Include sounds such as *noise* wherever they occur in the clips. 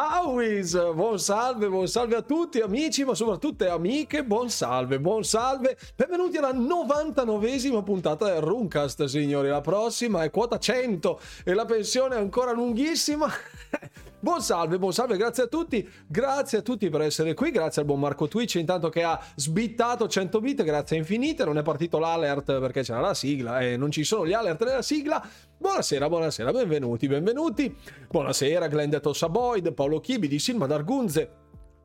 Howis, buon salve, buon salve a tutti amici, ma soprattutto amiche, buon salve, buon salve. Benvenuti alla 99esima puntata del Runcast, signori. La prossima è quota 100 e la pensione è ancora lunghissima. Buon salve, buon salve, grazie a tutti, grazie a tutti per essere qui, grazie al buon Marco Twitch intanto che ha sbittato 100 bit, grazie infinite, non è partito l'alert perché c'era la sigla e non ci sono gli alert nella sigla. Buonasera, buonasera, benvenuti, benvenuti. Buonasera, Glenda Saboid, Paolo Chibi di Silma Dargunze.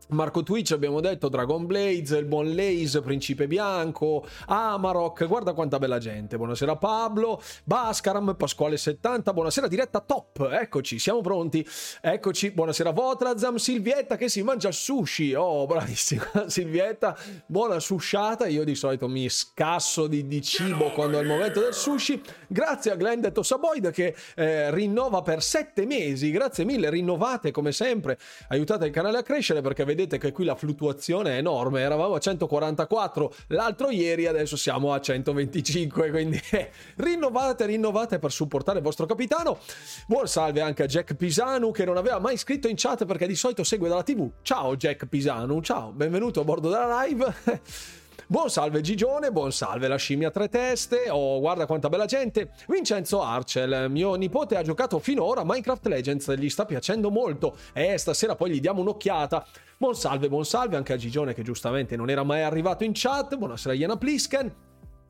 Marco Twitch abbiamo detto Dragon Blades, il buon Lace, Principe Bianco, Amarok, guarda quanta bella gente. Buonasera Pablo, Bascaram, Pasquale 70, buonasera diretta top. Eccoci, siamo pronti. Eccoci, buonasera Votrazam, Silvietta che si mangia sushi. Oh, bravissima *laughs* Silvietta, buona susciata. Io di solito mi scasso di, di cibo quando è il momento del sushi. Grazie a Glenn Detto Saboid che eh, rinnova per sette mesi. Grazie mille, rinnovate come sempre. Aiutate il canale a crescere perché vedete che qui la fluttuazione è enorme, eravamo a 144 l'altro ieri, adesso siamo a 125, quindi *laughs* eh, rinnovate, rinnovate per supportare il vostro capitano. Buon salve anche a Jack Pisanu che non aveva mai scritto in chat perché di solito segue dalla TV. Ciao Jack Pisanu, ciao, benvenuto a bordo della live. *laughs* Buon salve Gigione, buon salve la scimmia tre teste, oh guarda quanta bella gente. Vincenzo Arcel, mio nipote ha giocato finora Minecraft Legends, gli sta piacendo molto e stasera poi gli diamo un'occhiata. Buon salve, buon salve anche a Gigione che giustamente non era mai arrivato in chat, buonasera Iena Plisken.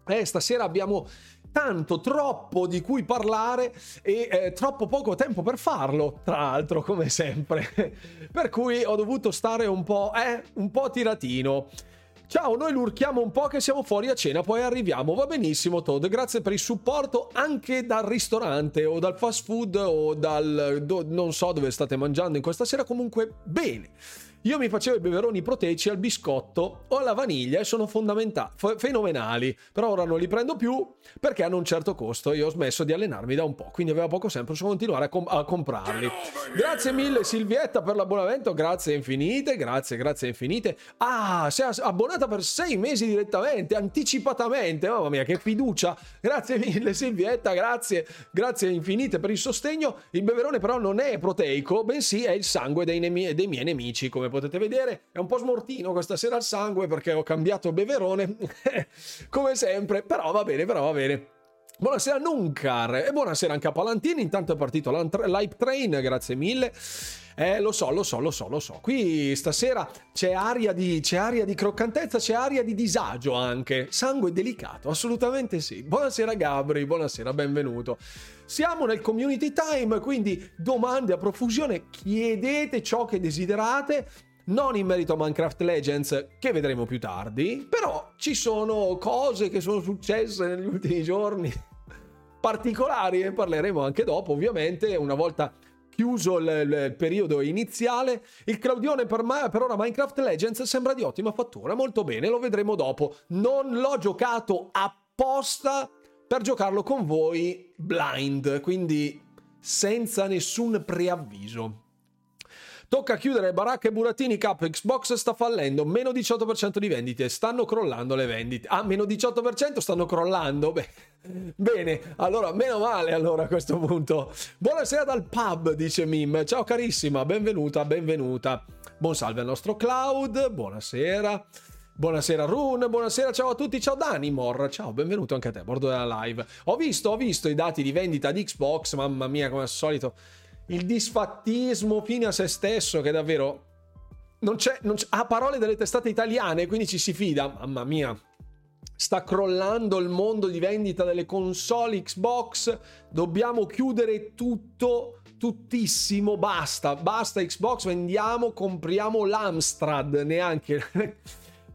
Eh, stasera abbiamo tanto, troppo di cui parlare e eh, troppo poco tempo per farlo, tra l'altro, come sempre. *laughs* per cui ho dovuto stare un po', eh, un po' tiratino. Ciao, noi lurchiamo un po' che siamo fuori a cena, poi arriviamo. Va benissimo, Todd. Grazie per il supporto anche dal ristorante o dal fast food o dal... Do, non so dove state mangiando in questa sera, comunque bene. Io mi facevo i beveroni proteici al biscotto o alla vaniglia e sono fenomenali, però ora non li prendo più perché hanno un certo costo. Io ho smesso di allenarmi da un po', quindi aveva poco senso continuare a, com- a comprarli. Grazie mille Silvietta per l'abbonamento, grazie infinite, grazie, grazie infinite. Ah, sei abbonata per sei mesi direttamente, anticipatamente, mamma mia che fiducia. Grazie mille Silvietta, grazie, grazie infinite per il sostegno. Il beverone però non è proteico, bensì è il sangue dei, nemi- dei miei nemici, come potete vedere. È un po' smortino questa sera il sangue perché ho cambiato beverone, *laughs* come sempre, però va bene, però va bene. Buonasera Nuncar e buonasera anche a Palantini, intanto è partito l'Hype Train, grazie mille. Eh, lo so, lo so, lo so, lo so. Qui stasera c'è aria di, c'è aria di croccantezza, c'è aria di disagio anche. Sangue delicato, assolutamente sì. Buonasera Gabri, buonasera, benvenuto. Siamo nel community time, quindi domande a profusione, chiedete ciò che desiderate. Non in merito a Minecraft Legends, che vedremo più tardi, però ci sono cose che sono successe negli ultimi giorni *laughs* particolari, ne parleremo anche dopo, ovviamente, una volta chiuso il, il, periodo iniziale, il Claudione per, me, per ora Minecraft Legends sembra di ottima fattura, molto bene, lo vedremo dopo. Non l'ho giocato apposta per giocarlo con voi blind, quindi senza nessun preavviso. Tocca chiudere baracche e burattini Cup. Xbox sta fallendo. Meno 18% di vendite. Stanno crollando le vendite. Ah, meno 18% stanno crollando. Beh. Bene, allora meno male allora a questo punto. Buonasera dal pub, dice Mim. Ciao carissima, benvenuta, benvenuta. Buon salve al nostro Cloud, buonasera. Buonasera Rune, buonasera, ciao a tutti, ciao Danimor, ciao, benvenuto anche a te bordo della live. Ho visto, ho visto i dati di vendita di Xbox, mamma mia, come al solito il disfattismo fine a se stesso che davvero non c'è, non c'è, ha parole delle testate italiane, quindi ci si fida. Mamma mia, sta crollando il mondo di vendita delle console Xbox. Dobbiamo chiudere tutto, tuttissimo. Basta, basta Xbox, vendiamo, compriamo l'Amstrad. Neanche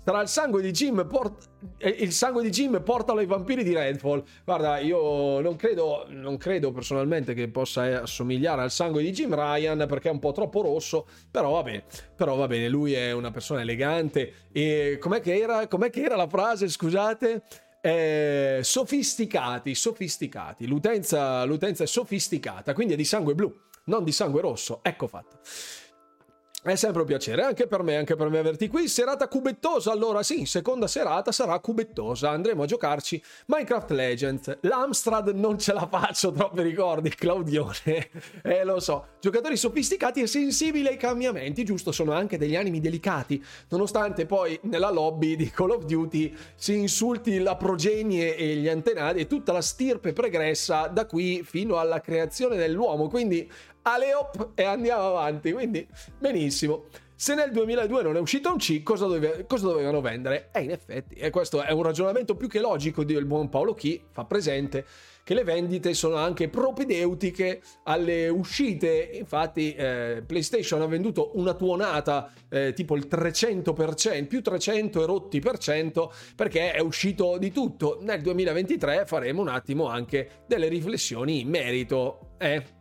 tra il sangue di Jim port- il sangue di Jim portalo ai vampiri di Redfall. Guarda, io non credo, non credo personalmente che possa assomigliare al sangue di Jim Ryan perché è un po' troppo rosso, però va bene, però va bene, lui è una persona elegante e com'è che era, com'è che era la frase, scusate? Eh, sofisticati, sofisticati. L'utenza, l'utenza è sofisticata, quindi è di sangue blu, non di sangue rosso. Ecco fatto. È sempre un piacere, anche per me, anche per me averti qui. Serata cubettosa, allora sì, seconda serata sarà cubettosa. Andremo a giocarci Minecraft Legends. L'Amstrad non ce la faccio, troppi ricordi, Claudione. *laughs* Eh, lo so. Giocatori sofisticati e sensibili ai cambiamenti, giusto? Sono anche degli animi delicati, nonostante poi nella lobby di Call of Duty si insulti la progenie e gli antenati e tutta la stirpe pregressa da qui fino alla creazione dell'uomo. Quindi Aleop e andiamo avanti. Quindi, benissimo. Se nel 2002 non è uscito un C, cosa, dove, cosa dovevano vendere? E eh, in effetti, e questo è un ragionamento più che logico del buon Paolo Chi, fa presente che le vendite sono anche propedeutiche alle uscite. Infatti, eh, PlayStation ha venduto una tuonata eh, tipo il 300%, più 300 e rotti per cento, perché è uscito di tutto. Nel 2023 faremo un attimo anche delle riflessioni in merito. Eh,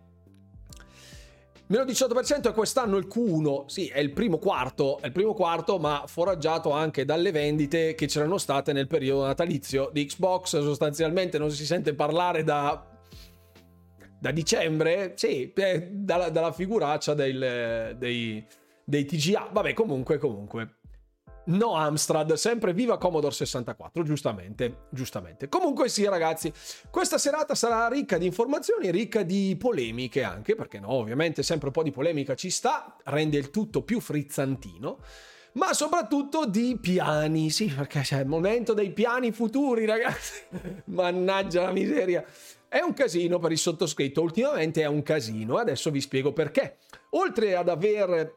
Meno 18% è quest'anno il Q1, sì, è il primo quarto, è il primo quarto, ma foraggiato anche dalle vendite che c'erano state nel periodo natalizio di Xbox. Sostanzialmente non si sente parlare da da dicembre, sì, eh, dalla, dalla figuraccia del, dei, dei TGA. Vabbè, comunque, comunque. No Amstrad, sempre viva Commodore 64, giustamente, giustamente. Comunque sì ragazzi, questa serata sarà ricca di informazioni, ricca di polemiche anche, perché no, ovviamente sempre un po' di polemica ci sta, rende il tutto più frizzantino, ma soprattutto di piani, sì, perché c'è il momento dei piani futuri ragazzi, *laughs* mannaggia la miseria. È un casino per il sottoscritto, ultimamente è un casino, adesso vi spiego perché. Oltre ad aver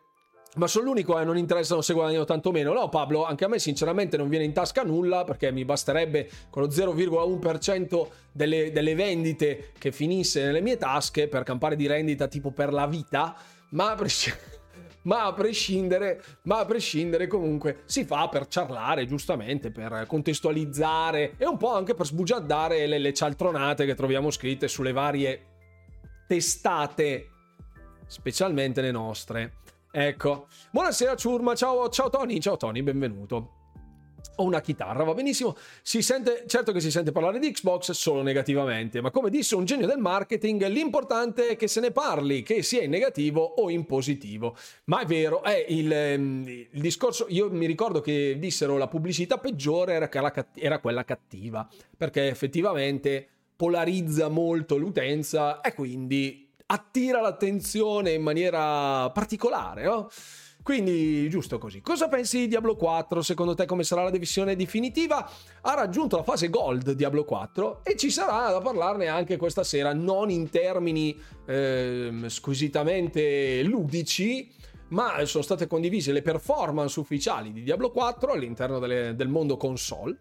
ma sono l'unico e non interessano se guadagno tanto meno. No, Pablo, anche a me sinceramente non viene in tasca nulla perché mi basterebbe con lo 0,1% delle, delle vendite che finisse nelle mie tasche per campare di rendita tipo per la vita, ma a, prescindere, *laughs* ma a ma a prescindere comunque si fa per ciarlare, giustamente, per contestualizzare e un po' anche per sbugiardare le, le cialtronate che troviamo scritte sulle varie testate, specialmente le nostre. Ecco. Buonasera Ciurma, ciao, ciao Tony, ciao Tony, benvenuto. Ho una chitarra, va benissimo. Si sente, certo che si sente parlare di Xbox solo negativamente, ma come disse un genio del marketing, l'importante è che se ne parli, che sia in negativo o in positivo. Ma è vero, è il, ehm, il discorso. Io mi ricordo che dissero la pubblicità peggiore era, era quella cattiva, perché effettivamente polarizza molto l'utenza e quindi attira l'attenzione in maniera particolare, no? Quindi, giusto così. Cosa pensi di Diablo 4? Secondo te come sarà la divisione definitiva? Ha raggiunto la fase gold Diablo 4 e ci sarà da parlarne anche questa sera, non in termini eh, squisitamente ludici, ma sono state condivise le performance ufficiali di Diablo 4 all'interno delle, del mondo console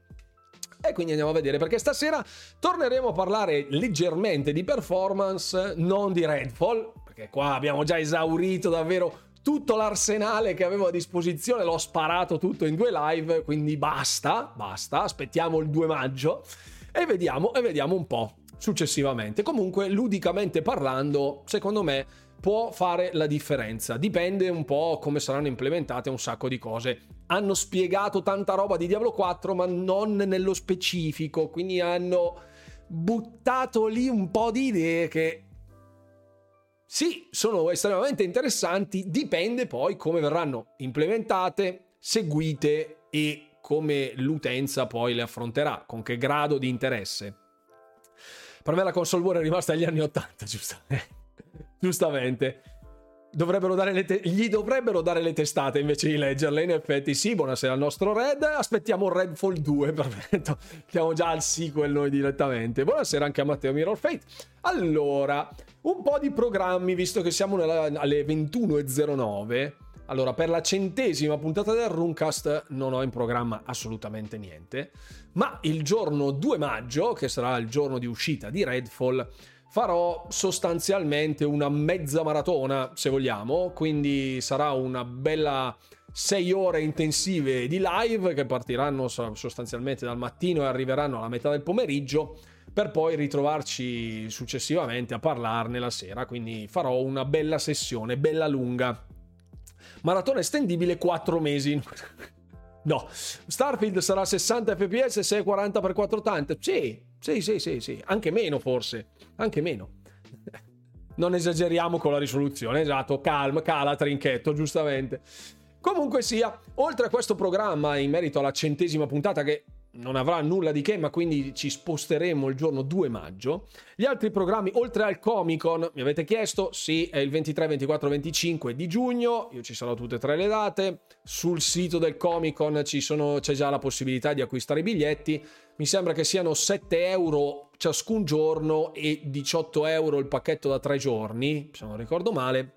e quindi andiamo a vedere perché stasera torneremo a parlare leggermente di performance, non di Redfall, perché qua abbiamo già esaurito davvero tutto l'arsenale che avevo a disposizione, l'ho sparato tutto in due live, quindi basta, basta, aspettiamo il 2 maggio e vediamo, e vediamo un po' successivamente. Comunque, ludicamente parlando, secondo me può fare la differenza. Dipende un po' come saranno implementate un sacco di cose. Hanno spiegato tanta roba di Diablo 4, ma non nello specifico, quindi hanno buttato lì un po' di idee che sì, sono estremamente interessanti, dipende poi come verranno implementate, seguite e come l'utenza poi le affronterà, con che grado di interesse. Per me la console war è rimasta agli anni 80, giustamente. Giustamente. Dovrebbero te- gli dovrebbero dare le testate invece di leggerle. In effetti, sì, buonasera al nostro Red. Aspettiamo Redfall 2, *laughs* perfetto. Andiamo già al sequel noi direttamente. Buonasera anche a Matteo Mirror Fate. Allora, un po' di programmi, visto che siamo nella, alle 21.09. Allora, per la centesima puntata del Runcast non ho in programma assolutamente niente, ma il giorno 2 maggio, che sarà il giorno di uscita di Redfall, farò sostanzialmente una mezza maratona, se vogliamo, quindi sarà una bella 6 ore intensive di live che partiranno sostanzialmente dal mattino e arriveranno alla metà del pomeriggio per poi ritrovarci successivamente a parlarne la sera, quindi farò una bella sessione, bella lunga. Maratona estendibile 4 mesi. *laughs* no, Starfield sarà 60 fps 640 x 480. Sì, sì, sì, sì, sì, anche meno forse, anche meno. *laughs* non esageriamo con la risoluzione, esatto, calma, cala, trinchetto, giustamente. Comunque sia, oltre a questo programma in merito alla centesima puntata che non avrà nulla di che, ma quindi ci sposteremo il giorno 2 maggio. Gli altri programmi, oltre al Comic Con, mi avete chiesto, sì, è il 23, 24, 25 di giugno, io ci sarò tutte e tre le date. Sul sito del Comic Con c'è già la possibilità di acquistare i biglietti. Mi sembra che siano 7 euro ciascun giorno e 18 euro il pacchetto da tre giorni, se non ricordo male.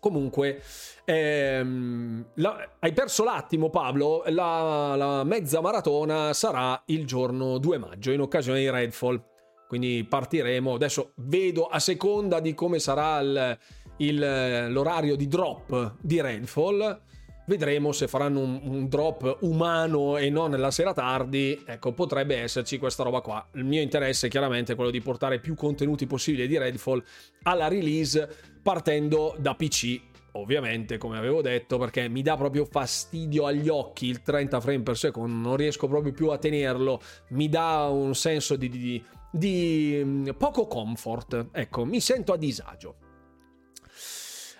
Comunque, ehm, la, hai perso l'attimo, Pablo. La, la, mezza maratona sarà il giorno 2 maggio in occasione di Redfall. Quindi partiremo. Adesso vedo a seconda di come sarà il, il, l'orario di drop di Redfall. Vedremo se faranno un, un, drop umano e non nella sera tardi. Ecco, potrebbe esserci questa roba qua. Il mio interesse è chiaramente quello di portare più contenuti possibili di Redfall alla release partendo da PC ovviamente come avevo detto perché mi dà proprio fastidio agli occhi il 30 frame per secondo non riesco proprio più a tenerlo mi dà un senso di, di, di mm, poco comfort ecco mi sento a disagio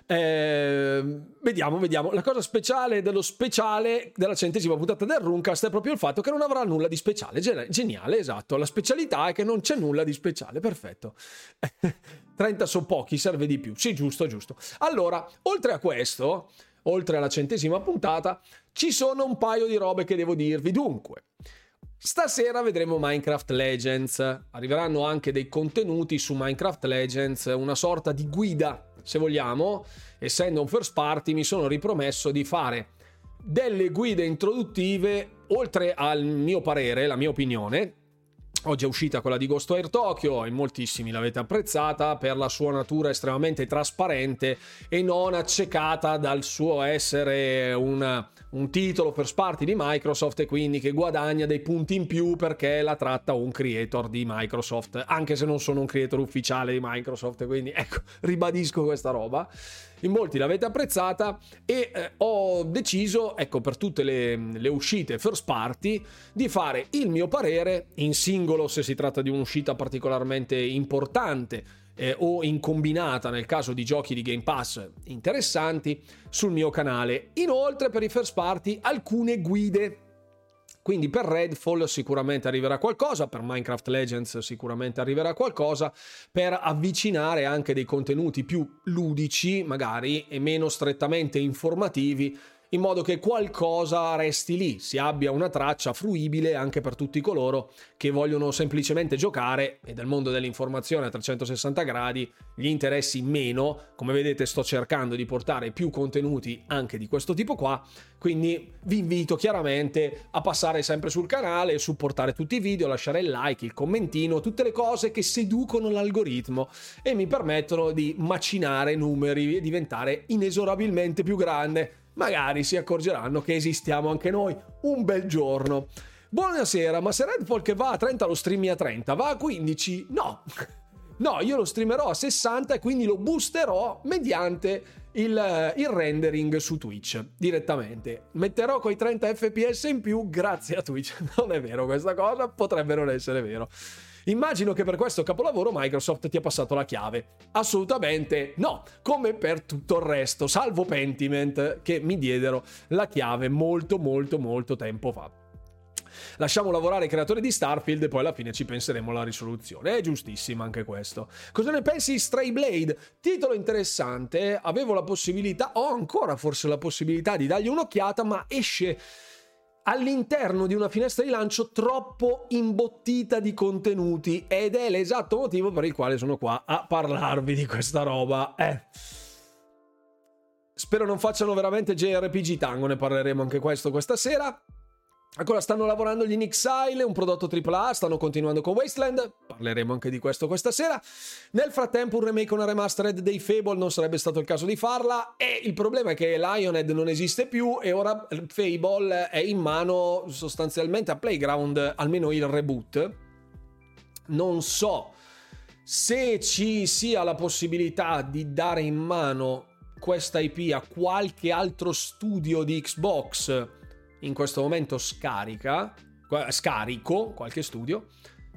eh, vediamo, vediamo. La cosa speciale dello speciale della centesima puntata del Runcast è proprio il fatto che non avrà nulla di speciale. Geniale, esatto. La specialità è che non c'è nulla di speciale. Perfetto. *laughs* 30 sono pochi, serve di più. Sì, giusto, giusto. Allora, oltre a questo, oltre alla centesima puntata, ci sono un paio di robe che devo dirvi. Dunque, Stasera vedremo Minecraft Legends. Arriveranno anche dei contenuti su Minecraft Legends, una sorta di guida se vogliamo, essendo un first party, mi sono ripromesso di fare delle guide introduttive, oltre al mio parere, la mia opinione. Oggi è uscita quella di Ghost Air Tokyo, in moltissimi l'avete apprezzata per la sua natura estremamente trasparente e non accecata dal suo essere una un titolo per party di Microsoft e quindi che guadagna dei punti in più perché la tratta un creator di Microsoft, anche se non sono un creator ufficiale di Microsoft, quindi *laughs* ecco, ribadisco questa roba. In molti l'avete apprezzata e eh, ho deciso, ecco, per tutte le, le uscite first party, di fare il mio parere in singolo se si tratta di un'uscita particolarmente importante eh, o in combinata nel caso di giochi di Game Pass interessanti sul mio canale. Inoltre per i first party alcune guide. Quindi per Redfall sicuramente arriverà qualcosa, per Minecraft Legends sicuramente arriverà qualcosa, per avvicinare anche dei contenuti più ludici magari e meno strettamente informativi in modo che qualcosa resti lì, si abbia una traccia fruibile anche per tutti coloro che vogliono semplicemente giocare e del mondo dell'informazione a 360 gradi gli interessi meno. Come vedete sto cercando di portare più contenuti anche di questo tipo qua, quindi vi invito chiaramente a passare sempre sul canale, supportare tutti i video, lasciare il like, il commentino, tutte le cose che seducono l'algoritmo e mi permettono di macinare numeri e diventare inesorabilmente più grande magari si accorgeranno che esistiamo anche noi un bel giorno. Buonasera, ma se Redfall che va a 30 lo streami a 30, va a 15? No. *laughs* No, io lo streamerò a 60 e quindi lo boosterò mediante il, il, rendering su Twitch direttamente. Metterò quei 30 fps in più grazie a Twitch. *laughs* Non è vero questa cosa, potrebbe non essere vero. Immagino che per questo capolavoro Microsoft ti ha passato la chiave. Assolutamente no, come per tutto il resto, salvo Pentiment che mi diedero la chiave molto molto molto tempo fa. Lasciamo lavorare i creatori di Starfield e poi alla fine ci penseremo alla risoluzione. È giustissimo anche questo. Cosa ne pensi di Stray Blade? Titolo interessante, avevo la possibilità, ho ancora forse la possibilità di dargli un'occhiata, ma esce all'interno di una finestra di lancio troppo imbottita di contenuti ed è l'esatto motivo per il quale sono qua a parlarvi di questa roba. Eh. Spero non facciano veramente JRPG Tango, ne parleremo anche questo questa sera. Ancora stanno lavorando gli in Exile, un prodotto AAA, stanno continuando con Wasteland, parleremo anche di questo questa sera. Nel frattempo un remake o una remastered dei Fable non sarebbe stato il caso di farla e il problema è che Lionhead non esiste più e ora Fable è in mano sostanzialmente a Playground, almeno il reboot. Non so se ci sia la possibilità di dare in mano questa IP a qualche altro studio di Xbox in questo momento scarica, scarico qualche studio,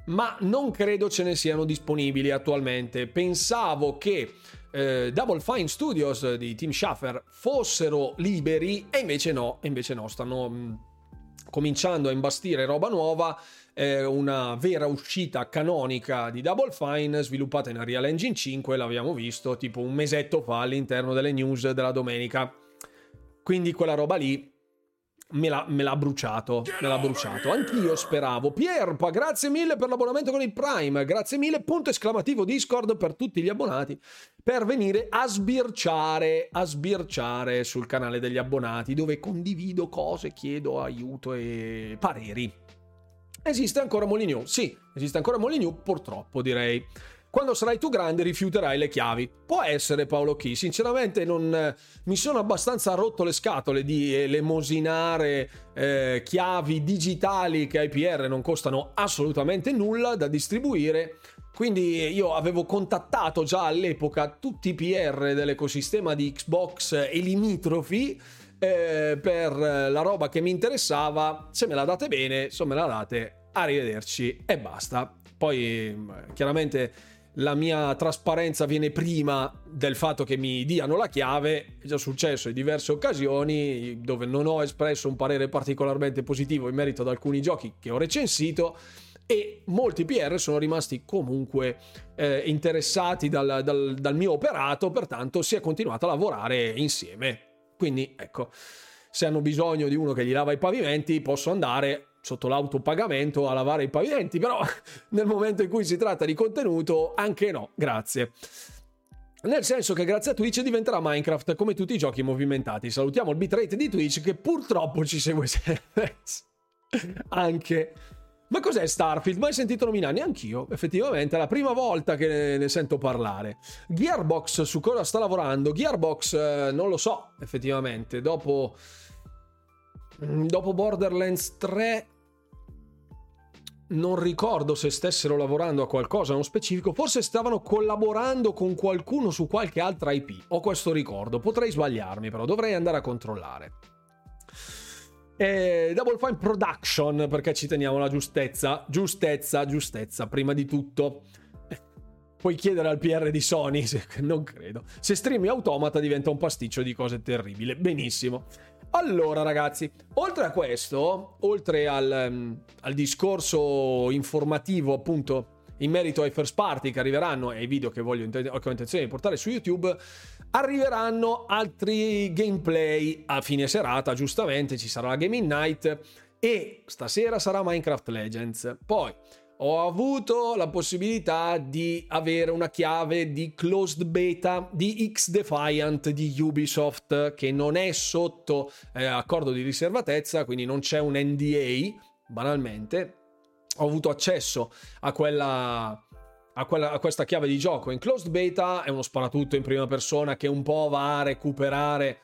ma non credo ce ne siano disponibili attualmente. Pensavo che eh, Double Fine Studios di Tim Schafer fossero liberi e invece no, invece no, stanno mm, cominciando a imbastire roba nuova eh, una vera uscita canonica di Double Fine sviluppata in Unreal Engine 5, l'abbiamo visto tipo un mesetto fa all'interno delle news della domenica. Quindi quella roba lì me l'ha, me l'ha bruciato, me l'ha bruciato. Anch'io speravo. Pierpa, grazie mille per l'abbonamento con il Prime, grazie mille, punto esclamativo Discord per tutti gli abbonati, per venire a sbirciare, a sbirciare sul canale degli abbonati, dove condivido cose, chiedo aiuto e pareri. Esiste ancora Molyneux? Sì, esiste ancora Molyneux, purtroppo direi. Quando sarai tu grande rifiuterai le chiavi. Può essere Paolo Chi, sinceramente non mi sono abbastanza rotto le scatole di elemosinare eh, chiavi digitali che ai PR non costano assolutamente nulla da distribuire. Quindi io avevo contattato già all'epoca tutti i PR dell'ecosistema di Xbox e limitrofi eh, per la roba che mi interessava. Se me la date bene, se me la date, arrivederci e basta. Poi chiaramente la mia trasparenza viene prima del fatto che mi diano la chiave. È già successo in diverse occasioni dove non ho espresso un parere particolarmente positivo in merito ad alcuni giochi che ho recensito e molti PR sono rimasti comunque eh, interessati dal, dal, dal mio operato, pertanto si è continuato a lavorare insieme. Quindi ecco, se hanno bisogno di uno che gli lava i pavimenti, posso andare sotto l'autopagamento a lavare i pavimenti, però *laughs* nel momento in cui si tratta di contenuto, anche no, grazie. Nel senso che grazie a Twitch diventerà Minecraft come tutti i giochi movimentati. Salutiamo il bitrate di Twitch che purtroppo ci segue *laughs* sempre. anche ma cos'è Starfield? Mai sentito nominare? Neanch'io, effettivamente, è la prima volta che ne sento parlare. Gearbox su cosa sta lavorando? Gearbox eh, non lo so, effettivamente. Dopo, mm, dopo Borderlands 3 non ricordo se stessero lavorando a qualcosa nello specifico, forse stavano collaborando con qualcuno su qualche altra IP. Ho questo ricordo, potrei sbagliarmi, però dovrei andare a controllare. E Double Fine Production, perché ci teniamo la giustezza, giustezza, giustezza, prima di tutto. Puoi chiedere al PR di Sony, non credo. Se streami automata diventa un pasticcio di cose terribili. Benissimo. Allora ragazzi, oltre a questo, oltre al, um, al discorso informativo appunto in merito ai first party che arriveranno e ai video che voglio che ho intenzione di portare su YouTube, arriveranno altri gameplay a fine serata, giustamente ci sarà la Gaming Night e stasera sarà Minecraft Legends. Poi ho avuto la possibilità di avere una chiave di closed beta di X Defiant di Ubisoft che non è sotto eh, accordo di riservatezza, quindi non c'è un NDA, banalmente. Ho avuto accesso a quella a, quella, a, questa chiave di gioco in closed beta è uno sparatutto in prima persona che un po' va a recuperare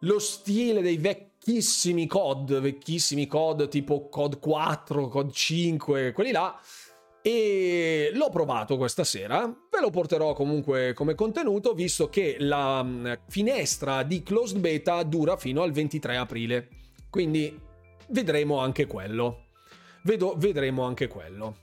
lo stile dei vecchissimi COD, vecchissimi COD tipo COD 4, COD 5, quelli là. E l'ho provato questa sera, ve lo porterò comunque come contenuto, visto che la mm, finestra di closed beta dura fino al 23 aprile. Quindi vedremo anche quello. Vedo, vedremo anche quello.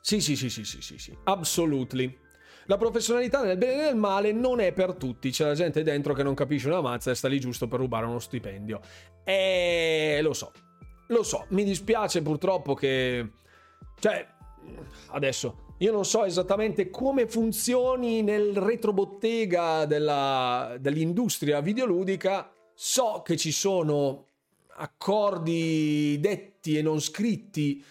Sì, sì, sì, sì, sì, sì, sì. Absolutely. La professionalità nel bene e nel male non è per tutti. C'è la gente dentro che non capisce una mazza e sta lì giusto per rubare uno stipendio. E lo so. Lo so. Mi dispiace purtroppo che... Cioè, adesso io non so esattamente come funzioni nel retrobottega della, dell'industria videoludica. So che ci sono accordi detti e non scritti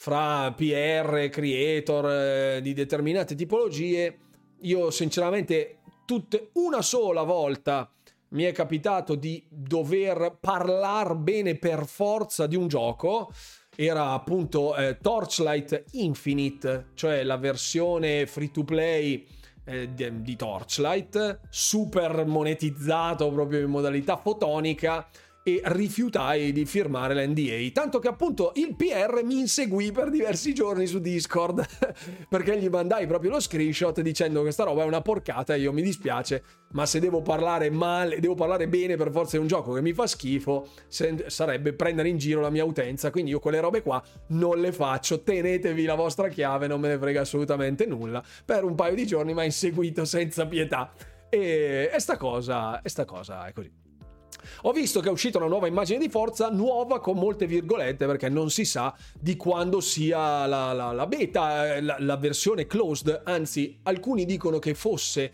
fra PR, creator eh, di determinate tipologie, io sinceramente tutte una sola volta mi è capitato di dover parlare bene per forza di un gioco. Era appunto eh, Torchlight Infinite, cioè la versione free to play eh, di, di Torchlight, super monetizzato proprio in modalità fotonica e rifiutai di firmare l'NDA. Tanto che appunto il PR mi inseguì per diversi giorni su Discord *laughs* perché gli mandai proprio lo screenshot dicendo che sta roba è una porcata e io mi dispiace, ma se devo parlare male, devo parlare bene per forza di un gioco che mi fa schifo, sarebbe prendere in giro la mia utenza. Quindi io quelle robe qua non le faccio. Tenetevi la vostra chiave, non me ne frega assolutamente nulla. Per un paio di giorni mi ha inseguito senza pietà. E, e sta cosa, e sta cosa è così. Ho visto che è uscita una nuova immagine di Forza, nuova con molte virgolette, perché non si sa di quando sia la, la, la beta, la, la versione closed, anzi alcuni dicono che fosse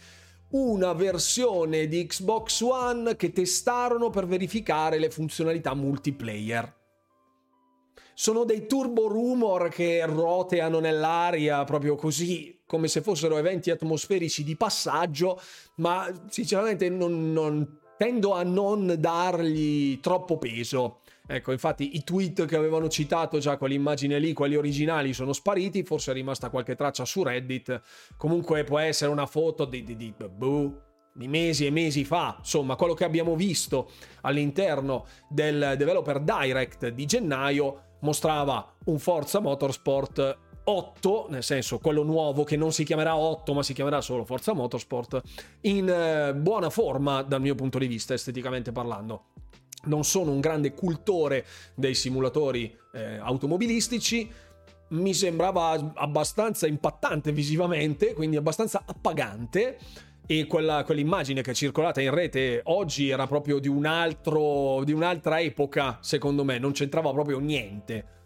una versione di Xbox One che testarono per verificare le funzionalità multiplayer. Sono dei turbo rumor che roteano nell'aria proprio così, come se fossero eventi atmosferici di passaggio, ma sinceramente non, non tendo a non dargli troppo peso. Ecco, infatti i tweet che avevano citato già quell'immagine lì, quelli originali, sono spariti, forse è rimasta qualche traccia su Reddit. Comunque può essere una foto di, di, di, boh, di mesi e mesi fa. Insomma, quello che abbiamo visto all'interno del Developer Direct di gennaio mostrava un Forza Motorsport 8, nel senso quello nuovo che non si chiamerà 8 ma si chiamerà solo Forza Motorsport, in eh, buona forma dal mio punto di vista esteticamente parlando. Non sono un grande cultore dei simulatori eh, automobilistici, mi sembrava abbastanza impattante visivamente, quindi abbastanza appagante e quella, quell'immagine che è circolata in rete oggi era proprio di, un altro, di un'altra epoca, secondo me, non c'entrava proprio niente.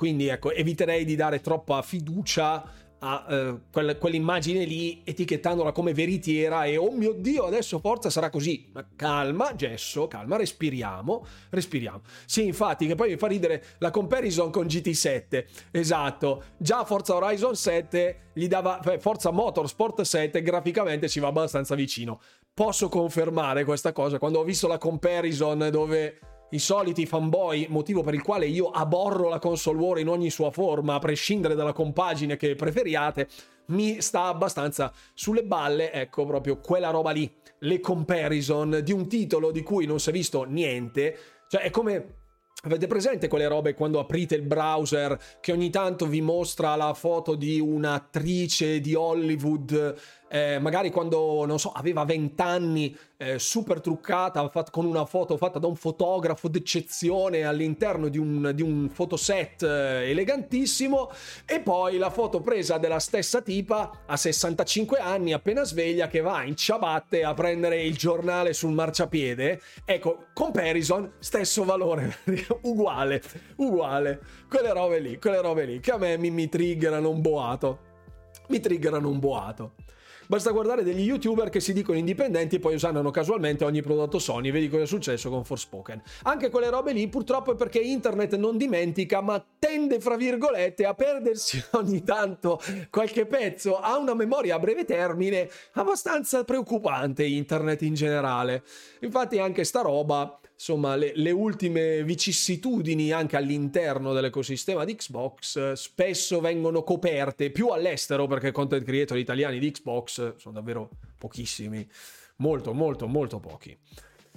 Quindi ecco, eviterei di dare troppa fiducia a uh, quella, quell'immagine lì etichettandola come veritiera e oh mio dio adesso forza sarà così ma calma Gesso calma respiriamo respiriamo. Sì infatti che poi mi fa ridere la comparison con GT7 esatto. Già Forza Horizon 7 gli dava Forza Motorsport 7 graficamente ci va abbastanza vicino. Posso confermare questa cosa quando ho visto la comparison dove i soliti fanboy, motivo per il quale io aborro la console war in ogni sua forma, a prescindere dalla compagine che preferiate, mi sta abbastanza sulle balle, ecco proprio quella roba lì, le comparison di un titolo di cui non si è visto niente, cioè è come Avete presente quelle robe quando aprite il browser che ogni tanto vi mostra la foto di un'attrice di Hollywood eh, magari quando, non so, aveva 20 anni, eh, super truccata, fat- con una foto fatta da un fotografo d'eccezione all'interno di un, di un fotoset eh, elegantissimo, e poi la foto presa della stessa tipa a 65 anni, appena sveglia, che va in ciabatte a prendere il giornale sul marciapiede. Ecco, comparison, stesso valore, *laughs* uguale, uguale. Quelle robe lì, quelle robe lì, che a me mi, mi triggerano un boato. Mi triggerano un boato. Basta guardare degli youtuber che si dicono indipendenti e poi usano casualmente ogni prodotto Sony. Vedi cosa è successo con Forspoken. Anche quelle robe lì purtroppo è perché internet non dimentica, ma tende, fra virgolette, a perdersi *laughs* ogni tanto qualche pezzo. Ha una memoria a breve termine abbastanza preoccupante internet in generale. Infatti anche sta roba insomma, le, le, ultime vicissitudini anche all'interno dell'ecosistema di Xbox eh, spesso vengono coperte più all'estero perché content creator italiani di Xbox sono davvero pochissimi, molto, molto, molto pochi.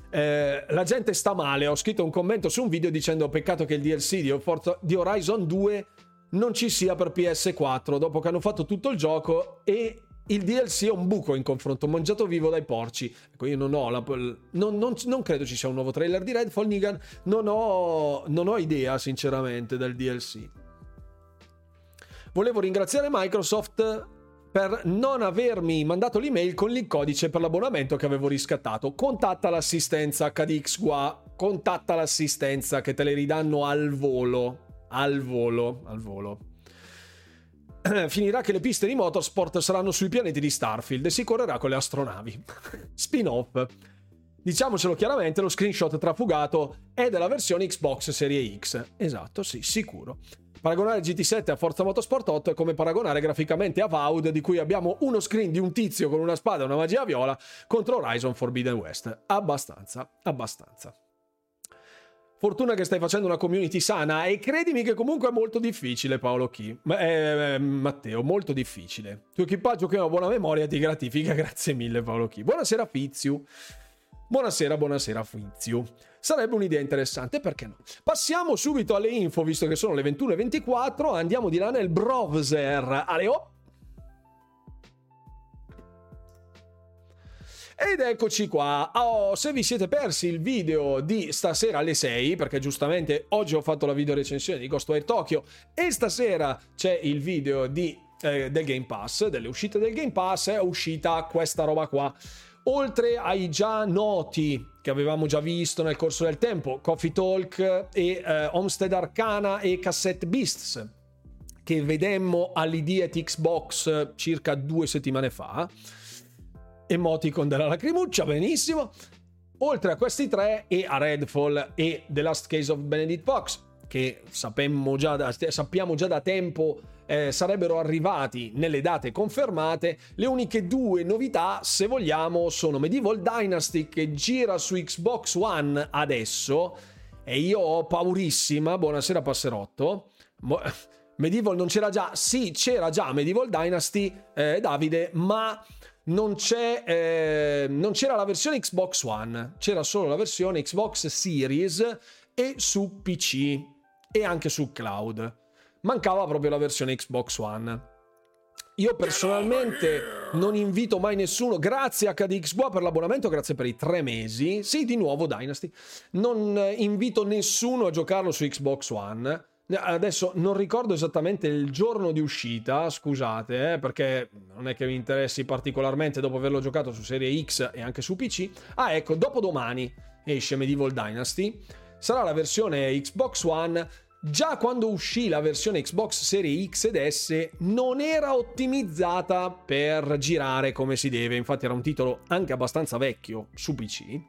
Eh, la gente sta male, ho scritto un commento su un video dicendo peccato che il DLC di, Forza, di Horizon 2 non ci sia per PS4 dopo che hanno fatto tutto il gioco e il DLC è un buco in confronto, mangiato vivo dai porci. Ecco, io non ho la, non, non, non, credo ci sia un nuovo trailer di Redfall Negan, non ho, non ho idea sinceramente del DLC. Volevo ringraziare Microsoft per non avermi mandato l'email con il codice per l'abbonamento che avevo riscattato. Contatta l'assistenza HDX qua, contatta l'assistenza che te le ridanno al volo, al volo, al volo. *clears throat* finirà che le piste di motorsport saranno sui pianeti di Starfield e si correrà con le astronavi. *laughs* Spin-off. Diciamocelo chiaramente, lo screenshot trafugato è della versione Xbox Serie X. Esatto, sì, sicuro. Paragonare GT7 a Forza Motorsport 8 è come paragonare graficamente a Vaud, di cui abbiamo uno screen di un tizio con una spada e una magia viola, contro Horizon Forbidden West. Abbastanza, abbastanza. Fortuna che stai facendo una community sana e credimi che comunque è molto difficile Paolo Chi. Eh, Matteo, molto difficile. Tuo equipaggio che ha una buona memoria ti gratifica, *laughs* grazie mille Paolo Chi. Buonasera Fiziu. Buonasera, buonasera Fizio. Sarebbe un'idea interessante, perché no? Passiamo subito alle info, visto che sono le 21.24, andiamo di là nel browser. Ale, oh! Ed eccoci qua. Oh, se vi siete persi il video di stasera alle 6, perché giustamente oggi ho fatto la video recensione di Ghostwire Tokyo e stasera c'è il video di, eh, del Game Pass, delle uscite del Game Pass, è uscita questa roba qua oltre ai già noti che avevamo già visto nel corso del tempo, Coffee Talk e eh, Homestead Arcana e Cassette Beasts, che vedemmo all'ID at Xbox circa due settimane fa. Emoticon della lacrimuccia, benissimo. Oltre a questi tre e a Redfall e The Last Case of Benedict Fox, che già da, sappiamo già da tempo eh, sarebbero arrivati nelle date confermate. Le uniche due novità, se vogliamo, sono Medieval Dynasty che gira su Xbox One adesso e io ho paurissima, buonasera Passerotto. Medieval non c'era già, sì c'era già Medieval Dynasty, eh, Davide, ma non, eh, non c'era la versione Xbox One, c'era solo la versione Xbox Series e su PC e anche su cloud mancava proprio la versione Xbox One. Io personalmente non invito mai nessuno, grazie a HDXGua per l'abbonamento, grazie per i tre mesi. Sì, di nuovo Dynasty. Non invito nessuno a giocarlo su Xbox One. Adesso non ricordo esattamente il giorno di uscita, scusate, eh, perché non è che mi interessi particolarmente dopo averlo giocato su Serie X e anche su PC. Ah, ecco, dopodomani esce Medieval Dynasty. Sarà la versione Xbox One Già quando uscì la versione Xbox Series X ed S non era ottimizzata per girare come si deve, infatti era un titolo anche abbastanza vecchio su PC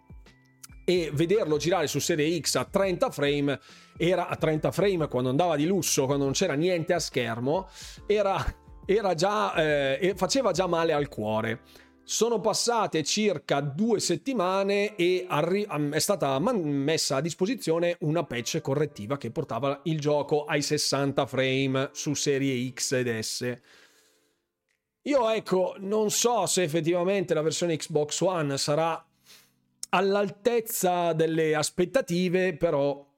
e vederlo girare su Serie X a 30 frame era a 30 frame quando andava di lusso, quando non c'era niente a schermo, era, era già, eh, faceva già male al cuore. Sono passate circa due settimane e arri- è stata messa a disposizione una patch correttiva che portava il gioco ai 60 frame su serie X ed S. Io ecco, non so se effettivamente la versione Xbox One sarà all'altezza delle aspettative, però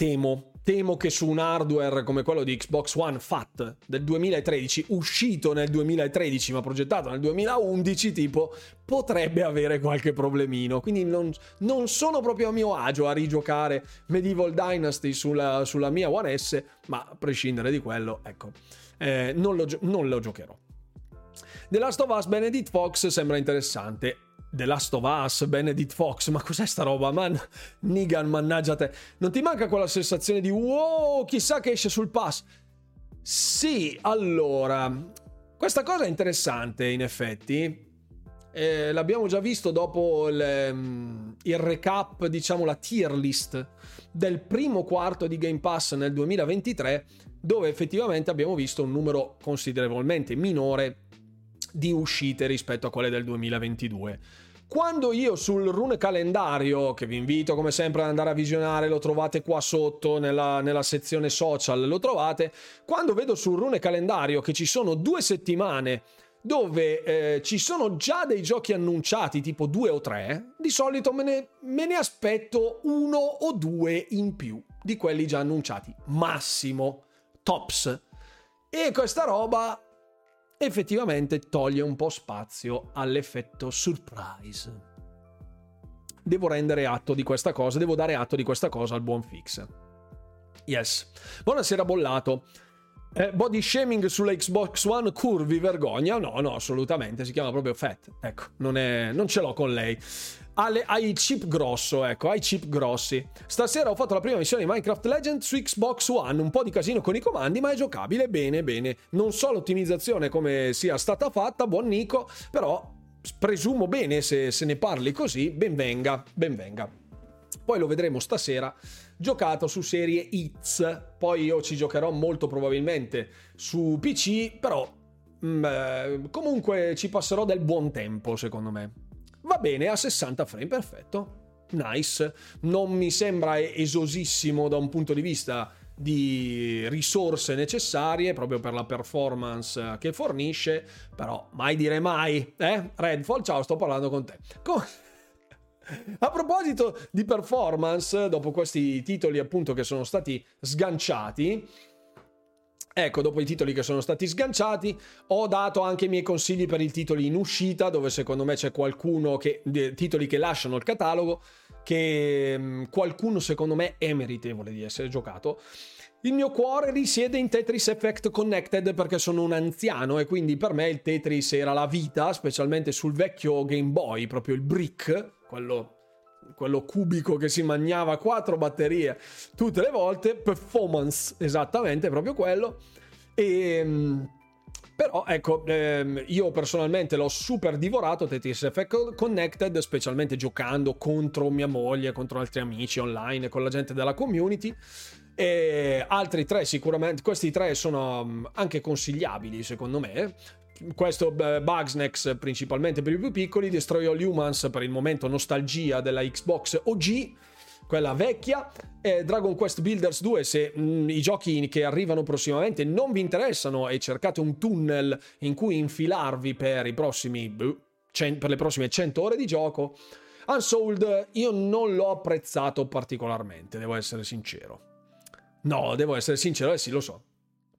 temo temo che su un hardware come quello di Xbox One FAT del 2013, uscito nel 2013 ma progettato nel 2011, tipo, potrebbe avere qualche problemino. Quindi non, non sono proprio a mio agio a rigiocare Medieval Dynasty sulla, sulla mia One S, ma a prescindere di quello, ecco, eh, non, lo, non lo giocherò. The Last of Us Benedict Fox sembra interessante The Last of Us, Benedict Fox, ma cos'è sta roba? Man, Nigan, mannaggia te. Non ti manca quella sensazione di wow, chissà che esce sul pass? Sì, allora, questa cosa è interessante in effetti. Eh, l'abbiamo già visto dopo il, mm, il recap, diciamo la tier list del primo quarto di Game Pass nel 2023, dove effettivamente abbiamo visto un numero considerevolmente minore di uscite rispetto a quelle del 2022. Quando io sul rune calendario, che vi invito come sempre ad andare a visionare, lo trovate qua sotto nella, nella sezione social, lo trovate, quando vedo sul rune calendario che ci sono due settimane dove eh, ci sono già dei giochi annunciati, tipo due o tre, di solito me ne, me ne aspetto uno o due in più di quelli già annunciati, massimo, tops. E questa roba effettivamente toglie un po' spazio all'effetto surprise. Devo rendere atto di questa cosa, devo dare atto di questa cosa al buon Fix. Yes. Buonasera Bollato. Eh, body shaming sulla Xbox One curvi vergogna? No, no, assolutamente, si chiama proprio Fat. Ecco, non, è, non ce l'ho con lei alle, ai chip grosso, ecco, ai chip grossi. Stasera ho fatto la prima missione di Minecraft Legend su Xbox One, un po' di casino con i comandi, ma è giocabile bene, bene. Non so l'ottimizzazione come sia stata fatta, buon Nico, però presumo bene se, se ne parli così, ben venga, ben venga. Poi lo vedremo stasera giocato su serie X, poi io ci giocherò molto probabilmente su PC, però mh, mm, eh, comunque ci passerò del buon tempo secondo me. Va bene a 60 frame, perfetto. Nice. Non mi sembra esosissimo da un punto di vista di risorse necessarie proprio per la performance che fornisce, però mai dire mai, eh? Redfall, ciao, sto parlando con te. Com- *laughs* A proposito di performance, dopo questi titoli appunto che sono stati sganciati, Ecco, dopo i titoli che sono stati sganciati, ho dato anche i miei consigli per i titoli in uscita, dove secondo me c'è qualcuno che. titoli che lasciano il catalogo, che mm, qualcuno secondo me è meritevole di essere giocato. Il mio cuore risiede in Tetris Effect Connected perché sono un anziano e quindi per me il Tetris era la vita, specialmente sul vecchio Game Boy, proprio il brick, quello, quello cubico che si mangiava quattro batterie tutte le volte, performance esattamente, proprio quello. E ehm, però ecco, ehm, io personalmente l'ho super divorato Tetris Effect Connected, specialmente giocando contro mia moglie, contro altri amici online, con la gente della community. E altri tre sicuramente, questi tre sono mm, anche consigliabili secondo me. Questo Bugsnax principalmente per i più piccoli, Destroy All Humans per il momento nostalgia della Xbox OG, quella vecchia, e Dragon Quest Builders 2 se mh, mm, i giochi che arrivano prossimamente non vi interessano e cercate un tunnel in cui infilarvi per prossimi per le prossime 100 ore di gioco. Unsold io non l'ho apprezzato particolarmente, devo essere sincero. No, devo essere sincero, eh sì, lo so.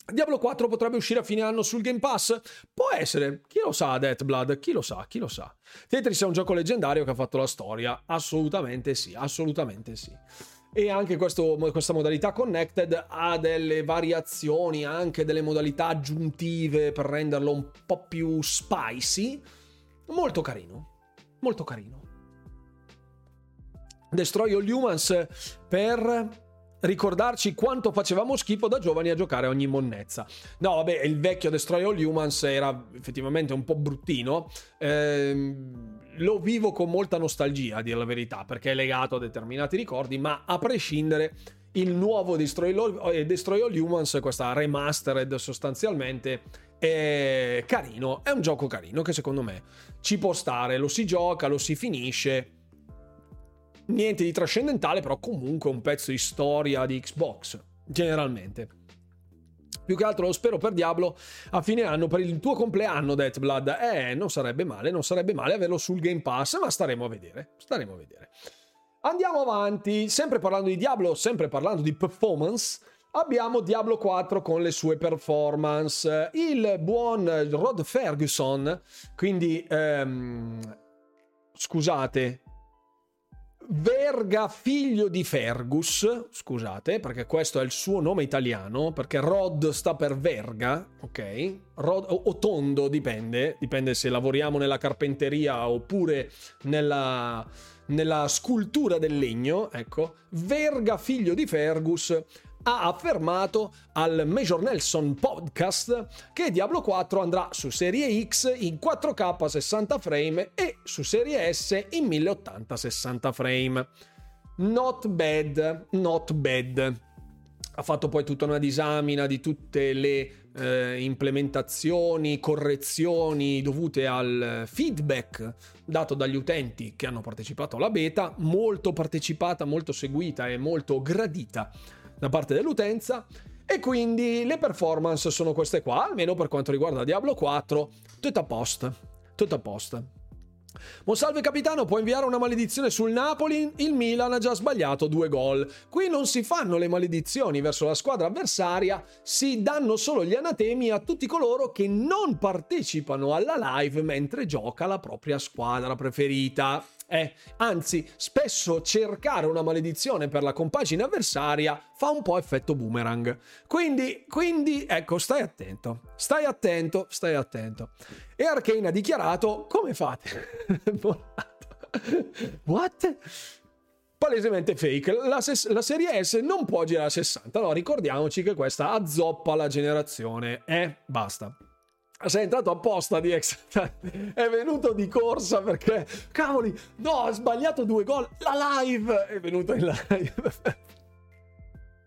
Diablo 4 potrebbe uscire a fine anno sul Game Pass? Può essere, chi lo sa, Deathblood, chi lo sa, chi lo sa. Tetris è un gioco leggendario che ha fatto la storia, assolutamente sì, assolutamente sì. E anche questo, questa modalità connected ha delle variazioni, anche delle modalità aggiuntive per renderlo un po' più spicy. Molto carino, molto carino. Destroy All Humans per ricordarci quanto facevamo schifo da giovani a giocare ogni monnezza. No, vabbè, il vecchio Destroy All Humans era effettivamente un po' bruttino. Ehm, lo vivo con molta nostalgia, a dire la verità, perché è legato a determinati ricordi, ma a prescindere il nuovo Destroy All, eh, Destroy All Humans, questa remastered sostanzialmente, è carino, è un gioco carino che secondo me ci può stare, lo si gioca, lo si finisce niente di trascendentale, però comunque un pezzo di storia di Xbox, generalmente. Più che altro lo spero per Diablo a fine anno per il tuo compleanno, Deathblood. Eh, non sarebbe male, non sarebbe male averlo sul Game Pass, ma staremo a vedere. Staremo a vedere. Andiamo avanti, sempre parlando di Diablo, sempre parlando di performance. Abbiamo Diablo 4 con le sue performance. Il buon Rod Ferguson, quindi ehm, scusate, Verga, figlio di Fergus, scusate, perché questo è il suo nome italiano, perché Rod sta per Verga, ok? Rod, o, tondo, dipende, dipende se lavoriamo nella carpenteria oppure nella, nella scultura del legno, ecco. Verga, figlio di Fergus, ha affermato al Major Nelson Podcast che Diablo 4 andrà su Serie X in 4K 60 frame e su Serie S in 1080 60 frame. Not bad, not bad. Ha fatto poi tutta una disamina di tutte le eh, implementazioni, correzioni dovute al feedback dato dagli utenti che hanno partecipato alla beta, molto partecipata, molto seguita e molto gradita da parte dell'utenza e quindi le performance sono queste qua, almeno per quanto riguarda Diablo 4, tutto a posto, tutto a posto. Monsalve capitano, può inviare una maledizione sul Napoli? Il Milan ha già sbagliato due gol. Qui non si fanno le maledizioni verso la squadra avversaria, si danno solo gli anatemi a tutti coloro che non partecipano alla live mentre gioca la propria squadra preferita. Eh, anzi, spesso cercare una maledizione per la compagine avversaria fa un po' effetto boomerang. Quindi, quindi, ecco, stai attento, stai attento, stai attento. E Arcane ha dichiarato, come fate? *laughs* What? Palesemente fake. La, ses- la, serie S non può girare a 60. No, ricordiamoci che questa azzoppa la generazione. Eh, basta sei entrato apposta di ex *laughs* è venuto di corsa perché cavoli no ha sbagliato due gol la live è venuto in live